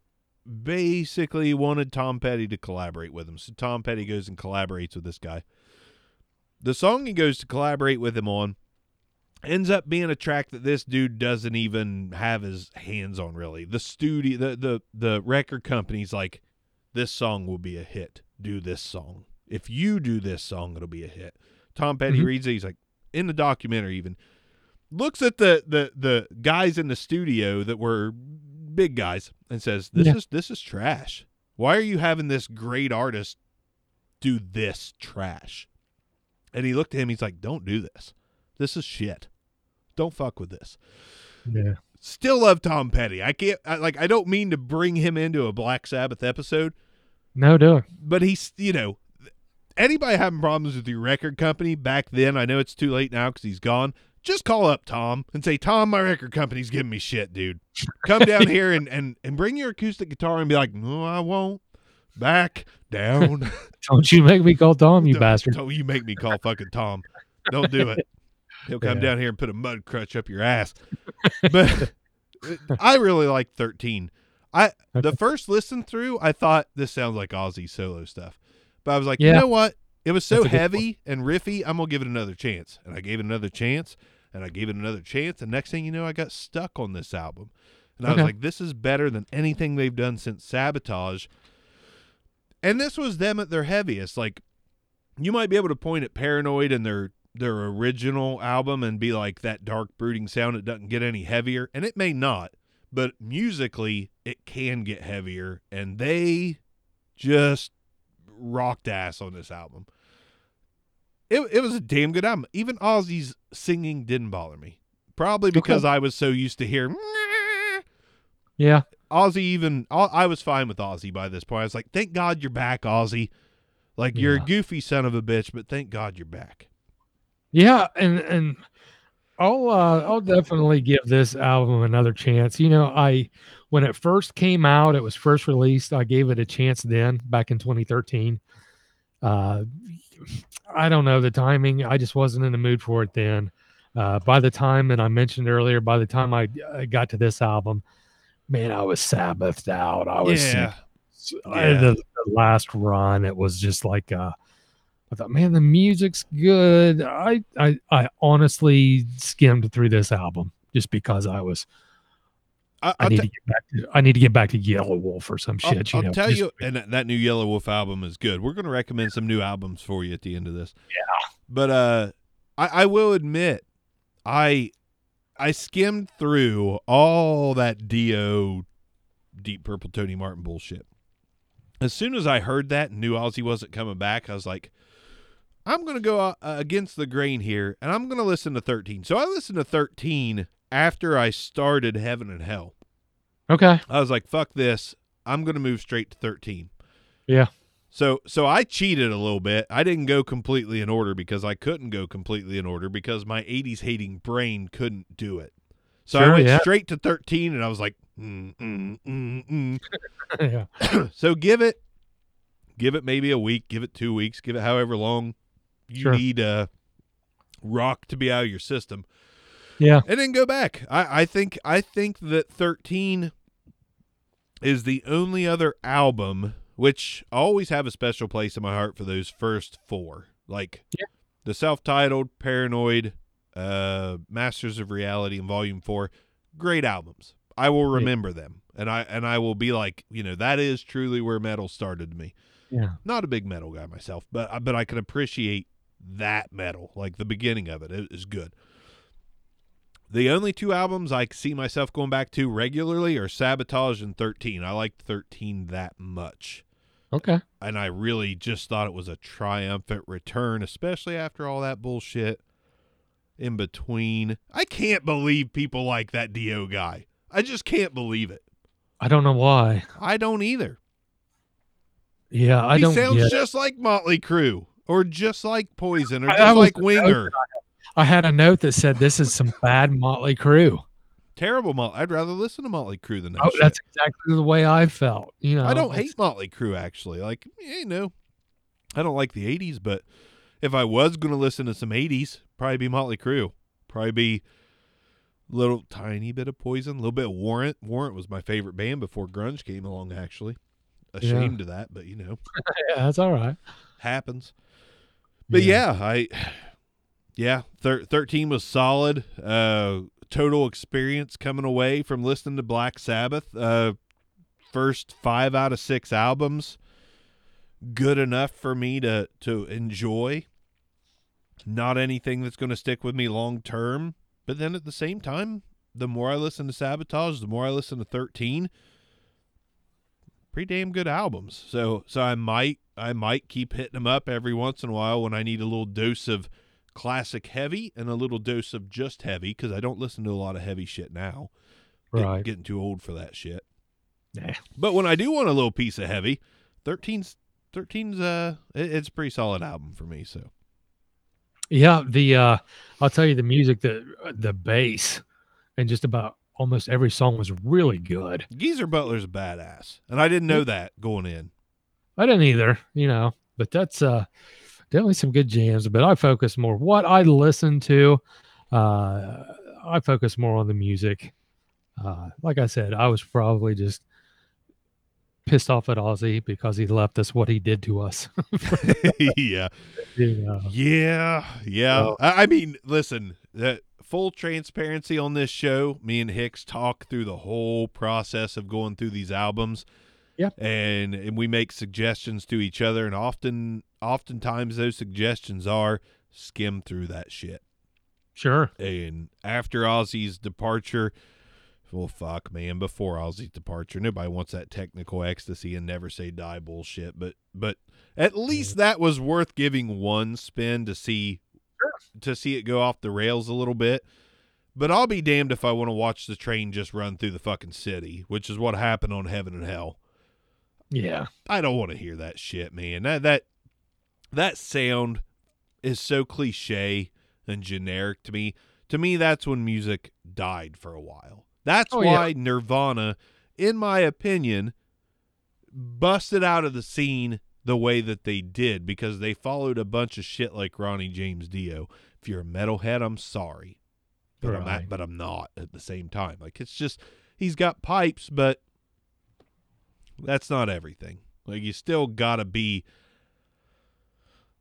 basically wanted Tom Petty to collaborate with him. So Tom Petty goes and collaborates with this guy. The song he goes to collaborate with him on ends up being a track that this dude doesn't even have his hands on really. The studio the the the record company's like this song will be a hit. Do this song. If you do this song, it'll be a hit. Tom Petty Mhm. reads it. He's like, in the documentary, even looks at the the the guys in the studio that were big guys and says, "This Yeah. is this is trash. Why are you having this great artist do this trash?" And he looked at him. He's like, "Don't do this. This is shit. Don't fuck with this." Yeah. Still love Tom Petty. I can't I, like. I don't mean to bring him into a Black Sabbath episode, No, do but he's you know anybody having problems with your record company back then i know it's too late now because he's gone just call up tom and say tom my record company's giving me shit dude. Come down here and, and and bring your acoustic guitar and be like no i won't. Back down. Don't you make me call Tom, you Don't- bastard. don't you make me call fucking tom. Don't do it. He'll come Yeah. down here and put a mud crutch up your ass. But i really like 13 i the first listen through i thought this sounds like ozzy solo stuff but I was like, you know what? It was so That's a good heavy and riffy. I'm gonna give it another chance, and I gave it another chance, and I gave it another chance, and next thing you know, I got stuck on this album, and I was like, this is better than anything they've done since Sabotage. And this was them at their heaviest. Like, you might be able to point at Paranoid and their their original album and be like that dark brooding sound. It doesn't get any heavier, and it may not, but musically, it can get heavier, and they just rocked ass on this album. It it was a damn good album. Even Ozzy's singing didn't bother me. Probably because I was so used to hearing Yeah. Ozzy. Even I was fine with Ozzy by this point. I was like, "Thank God you're back, Ozzy." Like you're a goofy son of a bitch, but thank God you're back. Yeah, and and I'll uh, I'll definitely give this album another chance. You know, I when it first came out, it was first released. I gave it a chance then, back in 2013. Uh, I don't know the timing. I just wasn't in the mood for it then. Uh, by the time, and I mentioned earlier, by the time I, I got to this album, man, I was Sabbathed out. I was yeah, I- Yeah. the, the last run it was just like uh i thought man the music's good i i i honestly skimmed through this album just because i was I, I need te- to get back to I need to get back to Yelawolf or some I'll, shit. you I'll know, tell just- you, and that, new Yelawolf album is good. We're going to recommend some new albums for you at the end of this. Yeah. But uh, I, I will admit, I I skimmed through all that Dio Deep Purple Tony Martin bullshit. As soon as I heard that and knew Ozzy wasn't coming back, I was like, I'm going to go uh, against the grain here, and I'm going to listen to 13. So I listened to 13 after I started Heaven and Hell. Okay. I was like, fuck this. I'm going to move straight to 13. Yeah. So so I cheated a little bit. I didn't go completely in order because I couldn't go completely in order because my 80s hating brain couldn't do it. So I went yeah. straight to 13 and I was like, mm, mm, mm, yeah. mm. so give it give it maybe a week, give it 2 weeks, give it however long you Sure. need a rock to be out of your system Yeah. and then go back. I, I think I think that thirteen is the only other album which I always have a special place in my heart for those first four. Like Yeah. the self-titled, Paranoid, uh, Masters of Reality, and Volume Four, great albums. I will Yeah. remember them, and I and I will be like, you know, that is truly where metal started to me. Yeah. Not a big metal guy myself, but but I can appreciate that metal, like the beginning of it, it is good. The only two albums I see myself going back to regularly are Sabotage and 13. I liked 13 that much. Okay. And I really just thought it was a triumphant return, especially after all that bullshit in between. I can't believe people like that Dio guy. I just can't believe it. I don't know why. I don't either. Yeah, I he don't He sounds just like Motley Crue or just like Poison or just I was- like Winger. I had a note that said this is some bad Motley Crue. Terrible Motley. I'd rather listen to Motley Crue than that. Oh, shit. that's exactly the way I felt. You know, I don't hate Motley Crue actually. Like, you know, I don't like the '80s, but if I was going to listen to some '80s, probably be Motley Crue. Probably be little tiny bit of Poison, a little bit of Warrant. Warrant was my favorite band before grunge came along. Actually, ashamed of that, but you know, Yeah, that's all right. happens. But yeah, I yeah, thir- 13 was solid. Uh total experience coming away from listening to Black Sabbath. Uh first 5 out of 6 albums good enough for me to to enjoy. Not anything that's going to stick with me long term, but then at the same time, the more I listen to Sabotage, the more I listen to 13, pretty damn good albums. So so I might I might keep hitting them up every once in a while when I need a little dose of classic heavy and a little dose of just heavy because I don't listen to a lot of heavy shit now. Get- Right. getting too old for that shit. Nah. But when I do want a little piece of heavy, 13's 13's uh it- it's a pretty solid album for me. So Yeah, the uh I'll tell you the music, the the bass, and just about almost every song was really good. Geezer Butler's a badass, and I didn't know that going in. I didn't either, you know, but that's uh definitely some good jams. But I focus more what I listen to. Uh I focus more on the music. Uh like I said, I was probably just pissed off at Ozzy because he left us what he did to us. yeah. know. Yeah, yeah. So- I, I mean, listen, that full transparency on this show. Me and Hicks talk through the whole process of going through these albums. Yeah. and and we make suggestions to each other, and often, oftentimes those suggestions are skim through that shit. Sure. And after Ozzy's departure, well, fuck, man. Before Ozzy's departure, nobody wants that technical ecstasy and never say die bullshit. But but at least that was worth giving one spin to see to see it go off the rails a little bit. But I'll be damned if I want to watch the train just run through the fucking city, which is what happened on Heaven and Hell. Yeah. I don't want to hear that shit, man. That that that sound is so cliche and generic to me. To me, that's when music died for a while. That's Oh, yeah. why Nirvana, in my opinion, busted out of the scene the way that they did because they followed a bunch of shit like Ronnie James Dio. If you're a metalhead, I'm sorry, but I'm not, but I'm not at the same time. Like it's just he's got pipes, but that's not everything. Like you still gotta be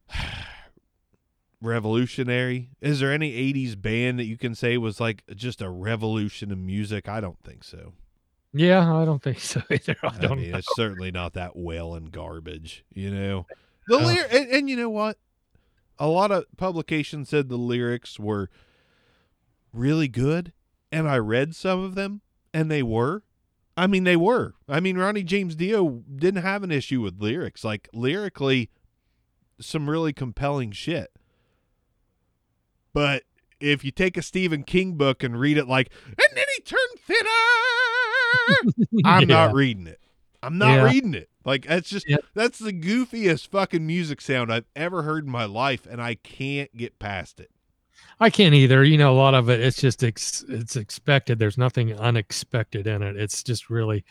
revolutionary. Is there any '80s band that you can say was like just a revolution in music? I don't think so. Yeah, I don't think so either. I I, don't mean, it's certainly not that well and garbage, you know. The oh. No. lyric, and, and you know what? A lot of publications said the lyrics were really good, and I read some of them, and they were. I mean, they were. I mean, Ronnie James Dio didn't have an issue with lyrics. Like lyrically, some really compelling shit. But if you take a Stephen King book and read it like, and then he turned thinner, I'm Yeah. not reading it. I'm not Yeah. reading it. Like that's just Yeah. that's the goofiest fucking music sound I've ever heard in my life, and I can't get past it. I can't either. You know, a lot of it it's just ex- it's expected. There's nothing unexpected in it. It's just really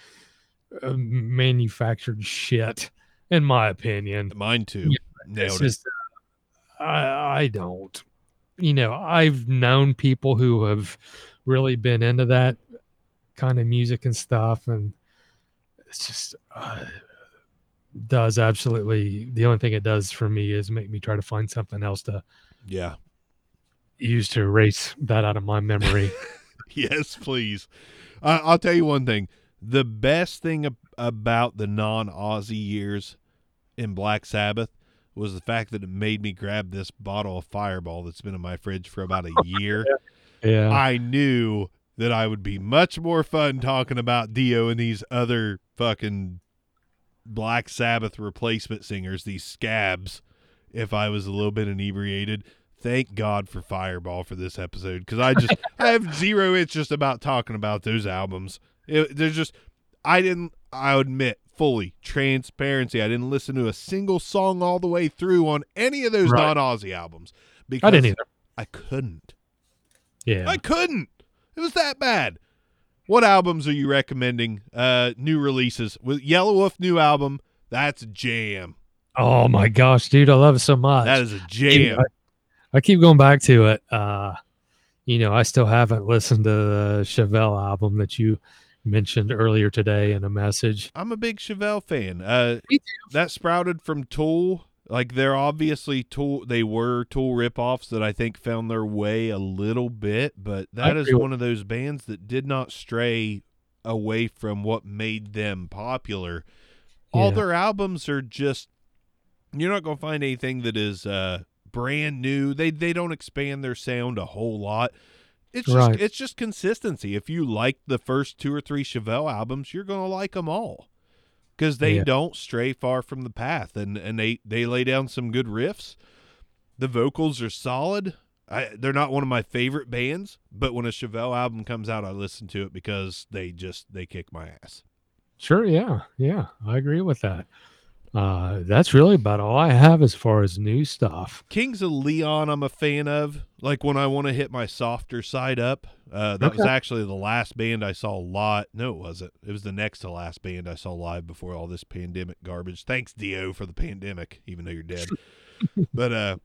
uh, manufactured shit, in my opinion. Mine too. Yeah, It's it. just I I don't. You know, I've known people who have really been into that kind of music and stuff, and it's just uh, does absolutely the only thing it does for me is make me try to find something else to Yeah. use to erase that out of my memory. Yes, please. Uh, I'll tell you one thing. The best thing ab- about the non-Ozzy years in Black Sabbath was the fact that it made me grab this bottle of Fireball that's been in my fridge for about a year. yeah. I knew that I would be much more fun talking about Dio and these other fucking Black Sabbath replacement singers, these scabs, if I was a little bit inebriated. Thank God for Fireball for this episode because I just I have zero interest about talking about those albums. It, there's just I didn't. I admit fully transparency. I didn't listen to a single song all the way through on any of those Right. non-Ozzy albums because I didn't either. I couldn't. Yeah. I couldn't. It was that bad. What albums are you recommending? Uh, new releases with Yelawolf new album. That's a jam. oh my gosh, dude, I love it so much. That is a jam. I, I keep going back to it. Uh, you know, I still haven't listened to the Chevelle album that you mentioned earlier today in a message. I'm a big Chevelle fan. Uh, that sprouted from Tool. Like they're obviously Tool. They were Tool ripoffs that I think found their way a little bit, but that is one of those bands that did not stray away from what made them popular. All their albums are just you're not going to find anything that is uh brand new. They they don't expand their sound a whole lot. It's just Right. it's just consistency. If you like the first two or three Chevelle albums, you're going to like them all because they Yeah. don't stray far from the path, and and they they lay down some good riffs. The vocals are solid. I, they're not one of my favorite bands, but when a Chevelle album comes out, I listen to it because they just they kick my ass. Sure, yeah, yeah, I agree with that. Uh, that's really about all I have as far as new stuff. Kings of Leon, I'm a fan of. Like when I want to hit my softer side up. Uh, that was actually the last band I saw a lot. No, it wasn't. It was the next to last band I saw live before all this pandemic garbage. Thanks, Dio, for the pandemic, even though you're dead. but uh,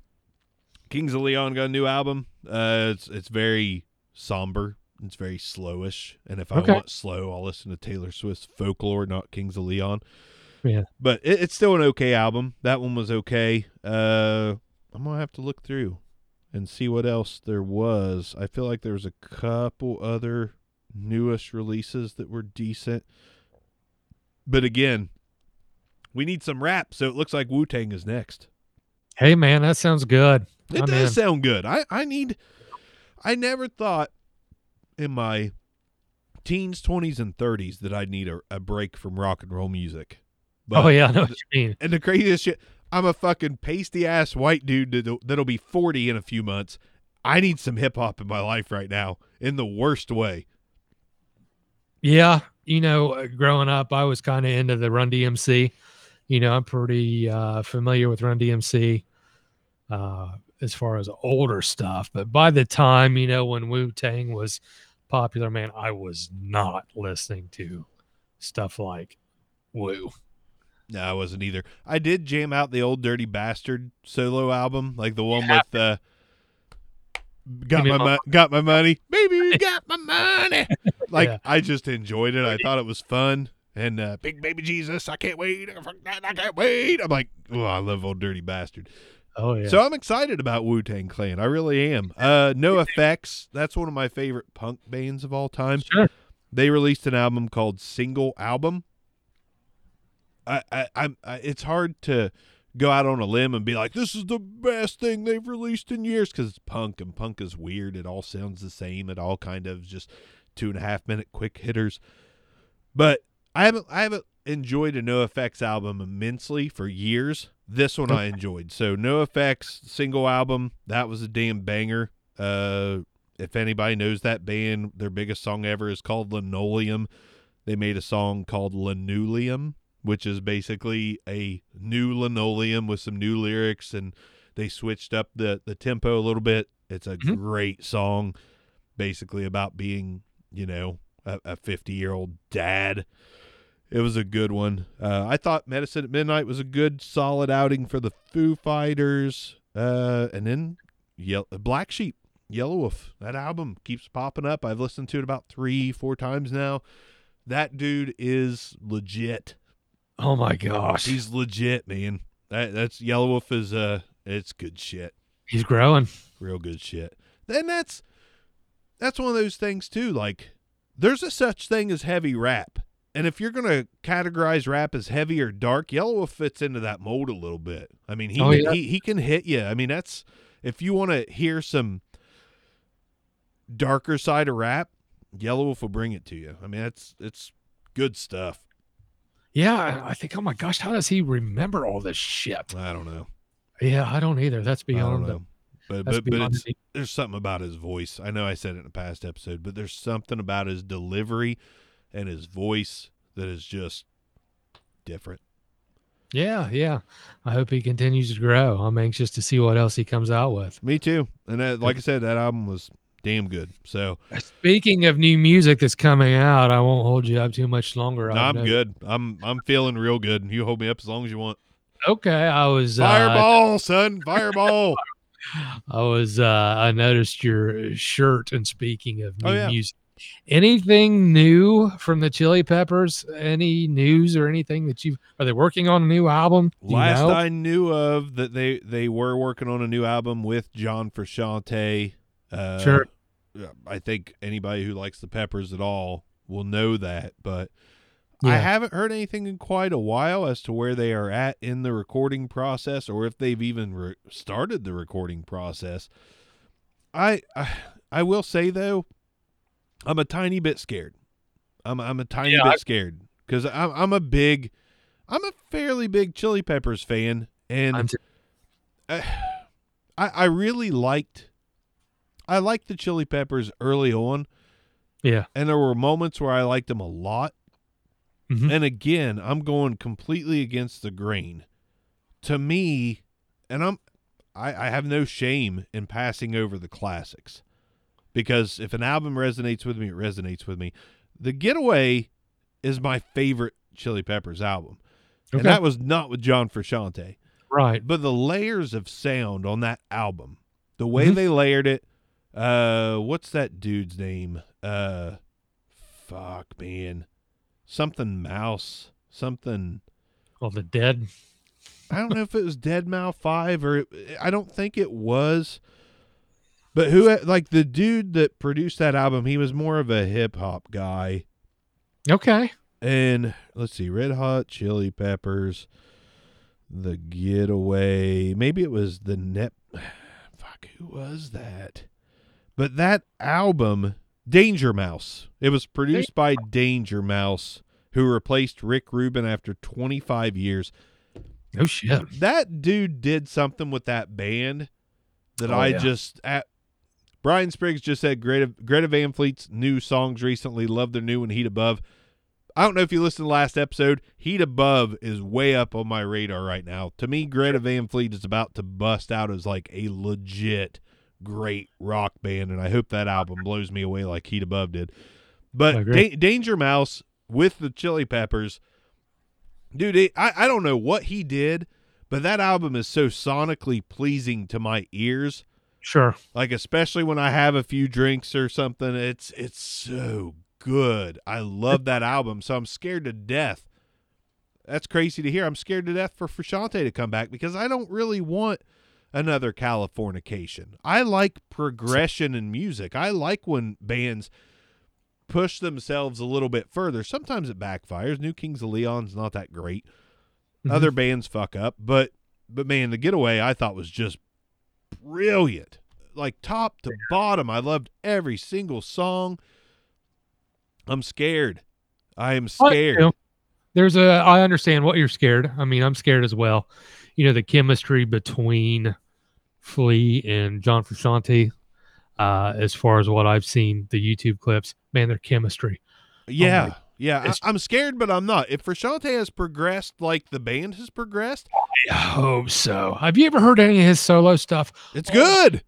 Kings of Leon got a new album. Uh, it's it's very somber. It's very slowish. And if I Okay. want slow, I'll listen to Taylor Swift's Folklore, not Kings of Leon. Yeah. But it, it's still an okay album. That one was okay. Uh, I'm gonna have to look through and see what else there was. I feel like there was a couple other newish releases that were decent. But again, we need some rap, so it looks like Wu Tang is next. Hey, man, that sounds good. It I'm does in. sound good. I, I need I never thought in my teens, twenties, and thirties that I'd need a, a break from rock and roll music. Oh yeah, I know what you mean. And the craziest shit, I'm a fucking pasty ass white dude that'll, that'll be 40 in a few months. I need some hip hop in my life right now in the worst way. Yeah, you know, uh, growing up, I was kind of into the Run DMC. You know, I'm pretty uh, familiar with Run DMC uh, as far as older stuff. But by the time, you know, when Wu Tang was popular, man, I was not listening to stuff like Wu. No, I wasn't either. I did jam out the old Dirty Bastard solo album, like the one Yeah. with uh, got my my mo- got my money, baby, you got my money. Like Yeah. I just enjoyed it. I thought it was fun. And uh, Big Baby Jesus, I can't wait. I can't wait. I'm like, oh, I love old Dirty Bastard. Oh yeah. So I'm excited about Wu Tang Clan. I really am. Uh, NOFX. That's one of my favorite punk bands of all time. sure. they released an album called Single Album. I, I, I, I it's hard to go out on a limb and be like, this is the best thing they've released in years because it's punk and punk is weird. It all sounds the same. It all kind of just two and a half minute quick hitters. But I haven't, I haven't enjoyed a NOFX album immensely for years. This one I enjoyed. So NOFX single album that was a damn banger. Uh, if anybody knows that band, their biggest song ever is called Linoleum. They made a song called Linoleum, which is basically a new linoleum with some new lyrics, and they switched up the the tempo a little bit. It's a Mhm. great song, basically about being, you know, a 50 year old dad. It was a good one. Uh, I thought Medicine at Midnight was a good, solid outing for the Foo Fighters. Uh, and then Ye- Black Sheep, Yelawolf. That album keeps popping up. I've listened to it about three, four times now. That dude is legit. Oh my gosh. He's, legit, man. That that's Yelawolf is uh, it's good shit He's growing. real good shit. Then that's that's one of those things too. Like there's a such thing as heavy rap, and if you're gonna categorize rap as heavy or dark, Yelawolf fits into that mold a little bit. I mean, he Oh, yeah. he he can hit you. I mean, that's if you want to hear some darker side of rap, Yelawolf will bring it to you. I mean, it's it's good stuff. Yeah, I- um, I think. Oh my gosh, how does he remember all this shit? I don't know. Yeah, I don't either. That's I don't beyond. know. But but but it's, me. there's something about his voice. I know I said it in a past episode, but there's something about his delivery and his voice that is just different. Yeah, yeah. I hope he continues to grow. I'm anxious to see what else he comes out with. Me too. And that, like I said, that album was damn good. So Speaking of new music that's coming out, I won't hold you up too much longer. no, I'm good. I'm I'm feeling real good. You hold me up as long as you want. Okay, I was uh, Fireball, son, fireball. I was uh I noticed your shirt and speaking of new Oh, yeah. music. Anything new from the Chili Peppers? Any news or anything that you are they working on a new album? Do you Last know? I knew of that they they were working on a new album with John Frusciante. Uh, Sure. I think anybody who likes the Peppers at all will know that, but I haven't heard anything in quite a while as to where they are at in the recording process or if they've even re- started the recording process. I, I I will say though, I'm a tiny bit scared. I'm I'm a tiny Yeah, bit I- scared because I'm I'm a big, I'm a fairly big Chili Peppers fan, and I'm t- I I really liked, I liked the Chili Peppers early on, yeah. and there were moments where I liked them a lot. Mhm. And again, I'm going completely against the grain. To me, and I'm I, I have no shame in passing over the classics. Because if an album resonates with me, it resonates with me. The Getaway is my favorite Chili Peppers album. And that was not with John Frusciante. Right. But the layers of sound on that album, the way Mhm. they layered it, uh, what's that dude's name? Uh, fuck, man, something Mouse, something. Well, the dead. I don't know if it was Dead Mouse Five or it, I don't think it was. But who, like the dude that produced that album, he was more of a hip hop guy. Okay. And let's see, Red Hot Chili Peppers, The Getaway. Maybe it was the Net. Fuck, who was that? But that album, Danger Mouse. It was produced by Danger Mouse, who replaced Rick Rubin after 25 years. No shit. That dude did something with that band that Oh, I yeah. just at. Brian Spriggs just said Greta, Greta Van Fleet's new songs recently. Love their new one, Heat Above. I don't know if you listened to the last episode. Heat Above is way up on my radar right now. To me, Greta Van Fleet is about to bust out as like a legit great rock band, and I hope that album blows me away like Heat Above did. But da- Danger Mouse with the Chili Peppers, dude, it, I I don't know what he did, but that album is so sonically pleasing to my ears Sure. like especially when I have a few drinks or something. It's it's so good. I love that album, so I'm scared to death. That's crazy to hear. I'm scared to death for Frusciante to come back because I don't really want another Californication. I like progression in music. I like when bands push themselves a little bit further. Sometimes it backfires. New Kings of Leon's not that great. Mhm. Other bands fuck up, but but man, the getaway I thought was just brilliant. Like top to bottom. I loved every single song. I'm scared. I am scared. you know, there's a I understand what you're scared. I mean, I'm scared as well. You know, the chemistry between Flea and John Frusciante, uh, as far as what I've seen, the YouTube clips, man, their chemistry. Yeah. my- yeah. I, I'm scared, but I'm not. If Frusciante has progressed like the band has progressed, I hope so. Have you ever heard any of his solo stuff? it's Oh, good.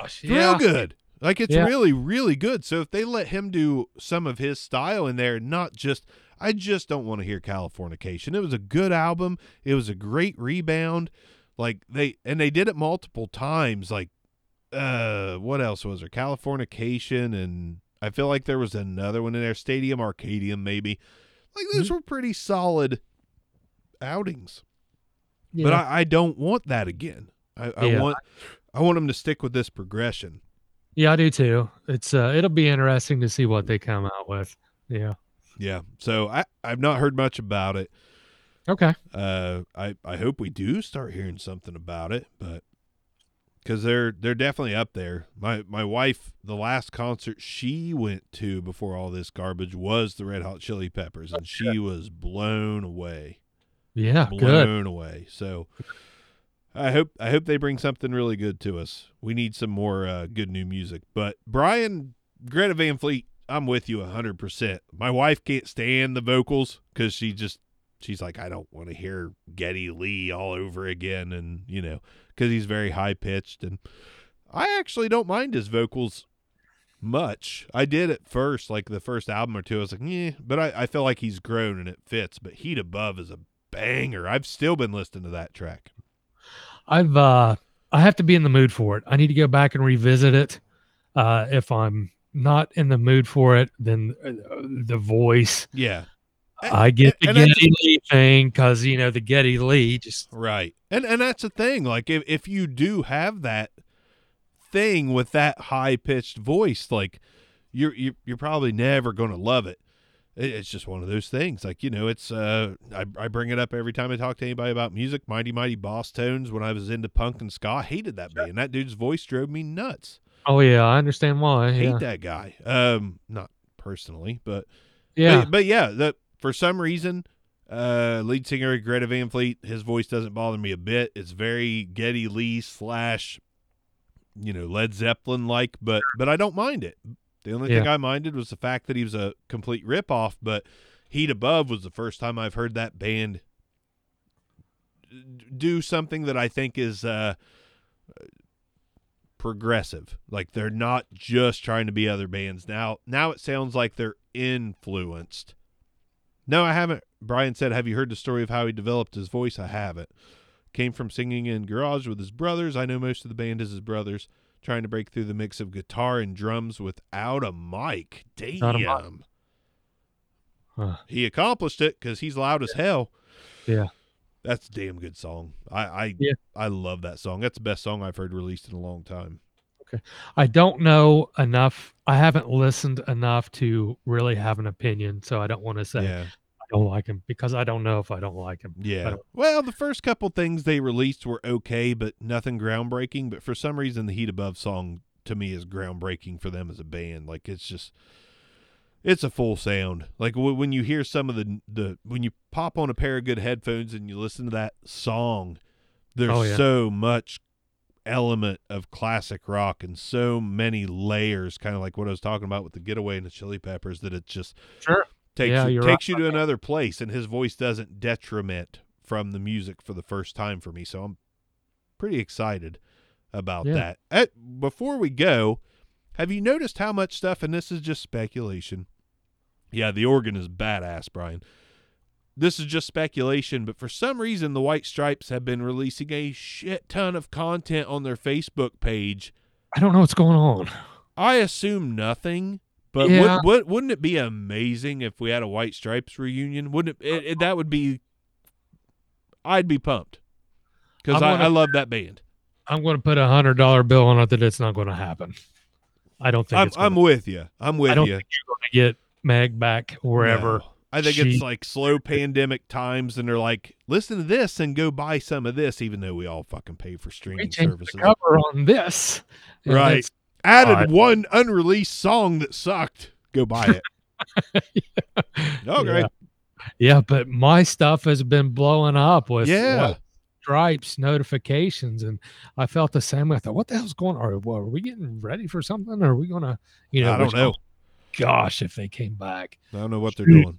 Gosh, It's real good. Like it's Yeah. really, really good. So if they let him do some of his style in there, not just I just don't want to hear Californication. It was a good album. It was a great rebound. Like they and they did it multiple times. Like uh what else was there? Californication and I feel like there was another one in there. Stadium Arcadium, maybe. Like those Mm-hmm. were pretty solid outings. Yeah. But I, I don't want that again. I, I Yeah. want I want them to stick with this progression. yeah, I do too. It's uh, it'll be interesting to see what they come out with. Yeah. Yeah. So I I've not heard much about it. Okay. Uh, I I hope we do start hearing something about it, but because they're they're definitely up there. My my wife, the last concert she went to before all this garbage was the Red Hot Chili Peppers, and she was blown away, Yeah. Good. blown away. So. I hope I hope they bring something really good to us. We need some more uh, good new music. But Brian Greta Van Fleet, I'm with you hundred percent. My wife can't stand the vocals because she just she's like I don't want to hear Geddy Lee all over again, and you know because he's very high pitched, and I actually don't mind his vocals much. I did at first, like the first album or two. I was like, yeah, but I, I feel like he's grown and it fits. But Heat Above is a banger. I've still been listening to that track. I've uh I have to be in the mood for it. I need to go back and revisit it. Uh if I'm not in the mood for it, then uh, the voice Yeah. I get the and Geddy Lee thing because you know the Geddy Lee just Right. And and that's the thing. Like if if you do have that thing with that high pitched voice, like you're you're, you're probably never going to love it. It- It's just one of those things. Like you know, it's uh, I, I bring it up every time I talk to anybody about music. Mighty Mighty Bosstones. When I was into punk and ska, I hated that band. That dude's voice drove me nuts. Oh yeah I understand why I hate yeah that guy. Um, not personally, but yeah but, but yeah, that for some reason, uh, lead singer Greta Van Fleet, his voice doesn't bother me a bit. It's very Geddy Lee slash, you know, Led Zeppelin like, but but I don't mind it. The only thing I minded was the fact that he was a complete ripoff. But Heat Above was the first time I've heard that band do something that I think is uh, progressive. Like they're not just trying to be other bands. Now now it sounds like they're influenced. No, I haven't. Brian said, "Have you heard the story of how he developed his voice?" I haven't. Came from singing in garage with his brothers. I know most of the band is his brothers. Trying to break through the mix of guitar and drums without a mic. Without a mic. Damn. Huh. He accomplished it because he's loud as hell. Yeah. That's a damn good song. I I Yeah. I love that song. That's the best song I've heard released in a long time. Okay. I don't know enough. I haven't listened enough to really have an opinion, so I don't want to say Yeah. I don't like him because I don't know if I don't like him. Yeah. Well, the first couple things they released were okay, but nothing groundbreaking. But for some reason, the Heat Above song to me is groundbreaking for them as a band. Like it's just, it's a full sound. Like w- when you hear some of the the when you pop on a pair of good headphones and you listen to that song, there's Oh, yeah. so much element of classic rock and so many layers, kind of like what I was talking about with the Getaway and the Chili Peppers, that it just Sure. takes Yeah, you, takes right you to another place and his voice doesn't detriment from the music for the first time for me so i'm pretty excited about Yeah. that Eh, before we go have you noticed how much stuff and this is just speculation yeah the organ is badass brian this is just speculation but for some reason the white stripes have been releasing a shit ton of content on their facebook page I don't know what's going on. I assume nothing, but Yeah. would, would, wouldn't it be amazing if we had a White Stripes reunion? Wouldn't it? it, it- that would be. I'd be pumped because I'm I, love that band. I'm going to put a hundred dollar bill on it that it's not going to happen. I don't think I'm I'm with you. I'm I with don't you. think you're going to get Meg back wherever. No. I think she- it's like slow pandemic times, and they're like, listen to this and go buy some of this, even though we all fucking pay for streaming services. cover on this. Right. Added one unreleased song that sucked. Go buy it. okay. Yeah. Yeah, but my stuff has been blowing up with Yeah. what, stripes notifications, and I felt the same. way. I thought, what the hell's going on? Are, are we getting ready for something? Or are we gonna, you know? I don't know. Gosh, if they came back, I don't know what they're doing,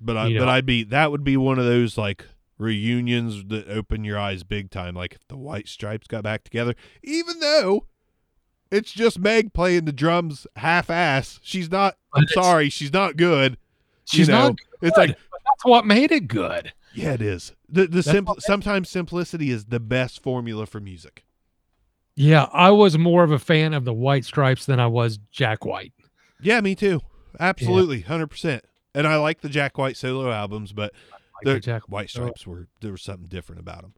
but I You but know. I'd be that would be one of those like reunions that open your eyes big time. Like if the White Stripes got back together, even though it's just Meg playing the drums half ass. She's not. I'm sorry, she's not good. she's you know, not. It's like That's what made it good. yeah, it is. The the simple sometimes simplicity is the best formula for music. Yeah, I was more of a fan of the White Stripes than I was Jack White. Yeah, me too. Absolutely, hundred percent. And I like the Jack White solo albums, but Like the Jack. White Stripes were there was something different about them.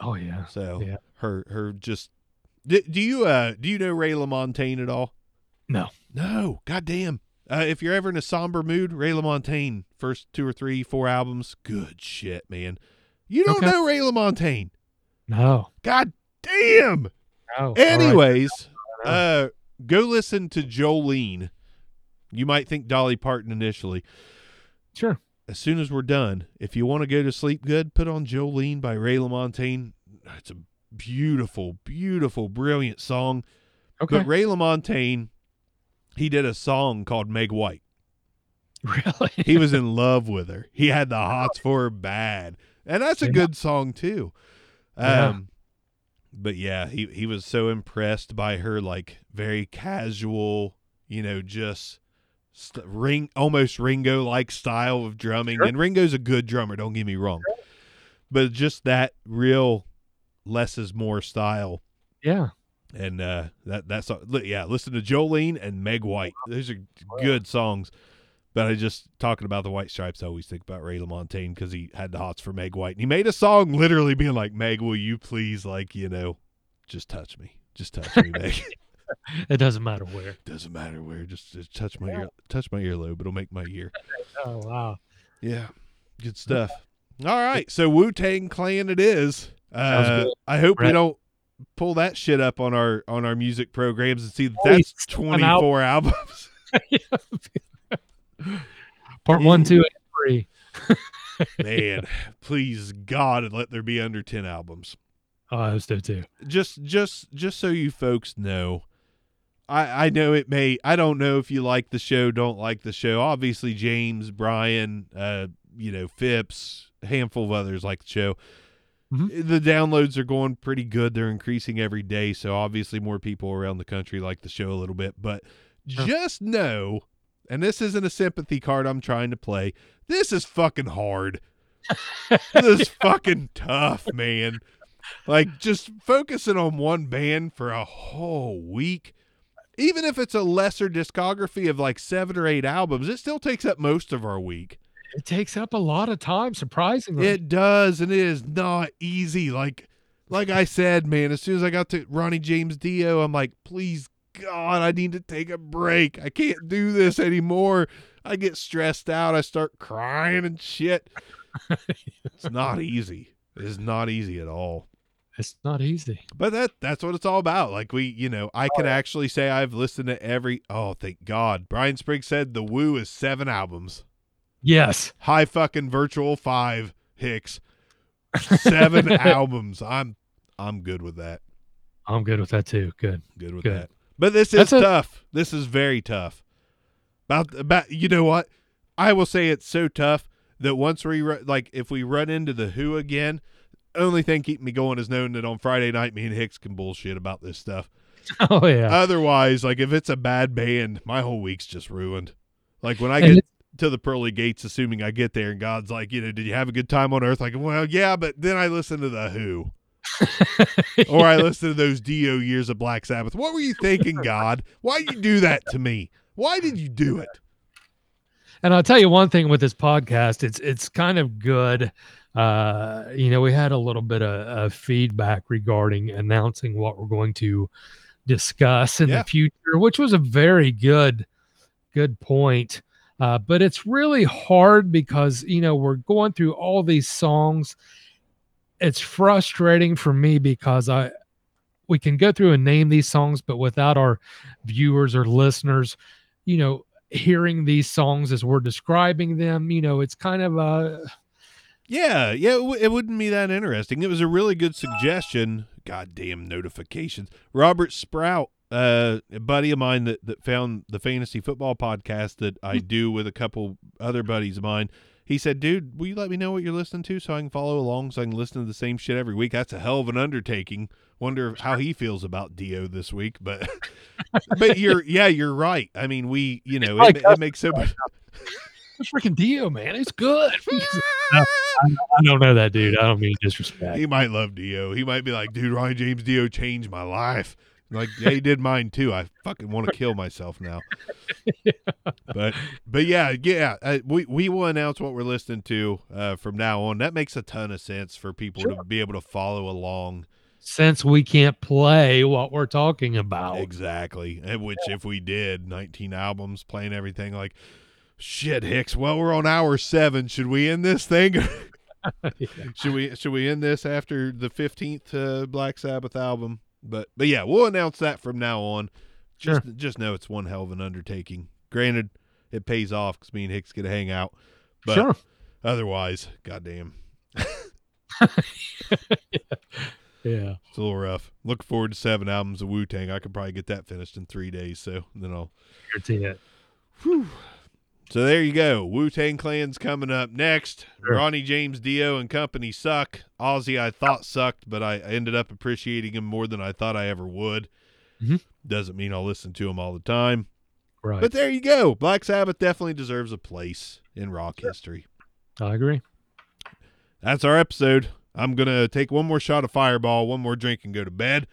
Oh yeah. So Yeah. her her just do, do you uh do you know Ray LaMontagne at all? No. No, goddamn. Uh, if you're ever in a somber mood, Ray LaMontagne, first two or three, four albums, good shit, man. You don't Okay. know Ray LaMontagne. No. God damn. No. Anyways, know. uh go listen to Jolene. You might think Dolly Parton initially. Sure. As soon as we're done, if you want to go to sleep good, put on Jolene by Ray LaMontagne. It's a beautiful, beautiful, brilliant song. Okay. But Ray LaMontagne, he did a song called Meg White. really? He was in love with her. He had the hots for her bad. And that's a Yeah. good song too. Yeah. Um but yeah, he he was so impressed by her like very casual, you know, just st- ring almost Ringo like style of drumming. Sure. And Ringo's a good drummer, don't get me wrong. But just that real less is more style. Yeah. and uh that that's yeah listen to jolene and meg white. Those are good songs. But i just talking about the white stripes i always think about ray lamontagne because he had the hots for meg white. And he made a song literally being like meg will you please like you know just touch me. Just touch me meg It doesn't matter where. doesn't matter where just, just touch my ear touch my earlobe it'll make my ear. Oh wow. yeah good stuff. All right so wu-tang clan it is. Uh i hope we don't pull that shit up on our on our music programs and see that Holy that's out- 24 albums. Part one, two, and three. man please god let there be under 10 albums. Oh, I was there too. just just just so you folks know i i know it may i don't know if you like the show don't like the show. Obviously james brian uh you know phipps a handful of others like the show. Mhm. the downloads are going pretty good. They're increasing every day so obviously more people around the country like the show a little bit. But just know and this isn't a sympathy card i'm trying to play this is fucking hard. This is fucking tough man. Like just focusing on one band for a whole week even if it's a lesser discography of like seven or eight albums it still takes up most of our week. It takes up a lot of time, surprisingly. it does and it is not easy. Like like i said man as soon as i got to ronnie james dio i'm like please god i need to take a break. I can't do this anymore. I get stressed out. I start crying and shit. It's not easy. It is not easy at all it's not easy. but that that's what it's all about. Like we, you know, I oh, can actually say I've listened to every oh, thank God. Brian Spriggs said the Wu is seven albums. Yes. High fucking virtual five Hicks. Seven albums. I'm I'm good with that. I'm good with that too. Good. Good with Good. that. But this is That's a- tough. This is very tough. About about you know what? I will say it's so tough that once we ru- like if we run into the Who again, only thing keeping me going is knowing that on Friday night me and Hicks can bullshit about this stuff. Oh yeah. Otherwise, like if it's a bad band, my whole week's just ruined. Like when I get to the pearly gates, assuming I get there, and God's like, you know, did you have a good time on Earth? Like, well, yeah, but then I listen to the Who, or I listen to those Dio years of Black Sabbath. What were you thinking, God? Why did you do that to me? Why did you do it? And I'll tell you one thing with this podcast, it's it's kind of good. Uh, you know, we had a little bit of, of feedback regarding announcing what we're going to discuss in Yeah. the future, which was a very good good point. Uh, but it's really hard because you know we're going through all these songs. It's frustrating for me because I we can go through and name these songs, but without our viewers or listeners, you know, hearing these songs as we're describing them, you know, it's kind of a Yeah, yeah, it, w- it wouldn't be that interesting. It was a really good suggestion. Goddamn notifications. Robert Sprout, uh, a buddy of mine that, that found the fantasy football podcast that I do with a couple other buddies of mine. He said, "Dude, will you let me know what you're listening to so I can follow along, so I can listen to the same shit every week?" That's a hell of an undertaking. Wonder how he feels about Dio this week, but but you're yeah, you're right. I mean, we you know it, it makes so much. it's freaking Dio, man. It's good. I don't know that dude. I don't mean disrespect. He might love Dio. He might be like, dude, Ryan James Dio changed my life. Like, yeah, he did mine too. I fucking want to kill myself now. But, but yeah, yeah, uh, we we will announce what we're listening to uh, from now on. That makes a ton of sense for people to be able to follow along. Since we can't play what we're talking about. Exactly. And which, if we did 19 albums playing everything, like, shit, Hicks. Well, we're on hour seven. Should we end this thing? Yeah. should we should we end this after the 15th uh, Black Sabbath album? But but yeah, we'll announce that from now on. Sure. Just just know it's one hell of an undertaking. Granted, it pays off because me and Hicks get to hang out. But sure. otherwise, goddamn, Yeah. it's a little rough. Look forward to seven albums of Wu Tang. I could probably get that finished in three days. So then I'll. Guarantee it. So there you go. Wu Tang Clan's coming up next. Sure. Ronnie James Dio and company suck. Ozzy I thought sucked, but I ended up appreciating him more than I thought I ever would. Mhm. Doesn't mean I'll listen to him all the time. Right. But there you go. Black Sabbath definitely deserves a place in rock history. I agree. That's our episode. I'm going to take one more shot of Fireball, one more drink, and go to bed.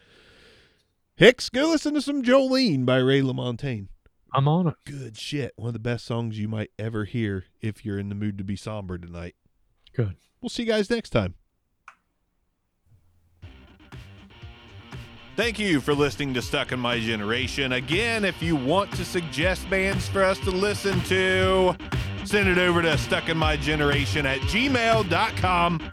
Hicks, go listen to some Jolene by Ray LaMontagne. I'm on it. Good shit. One of the best songs you might ever hear if you're in the mood to be somber tonight. Good. We'll see you guys next time. Thank you for listening to Stuck in My Generation. Again, if you want to suggest bands for us to listen to, send it over to stuckinmygeneration at gmail.com.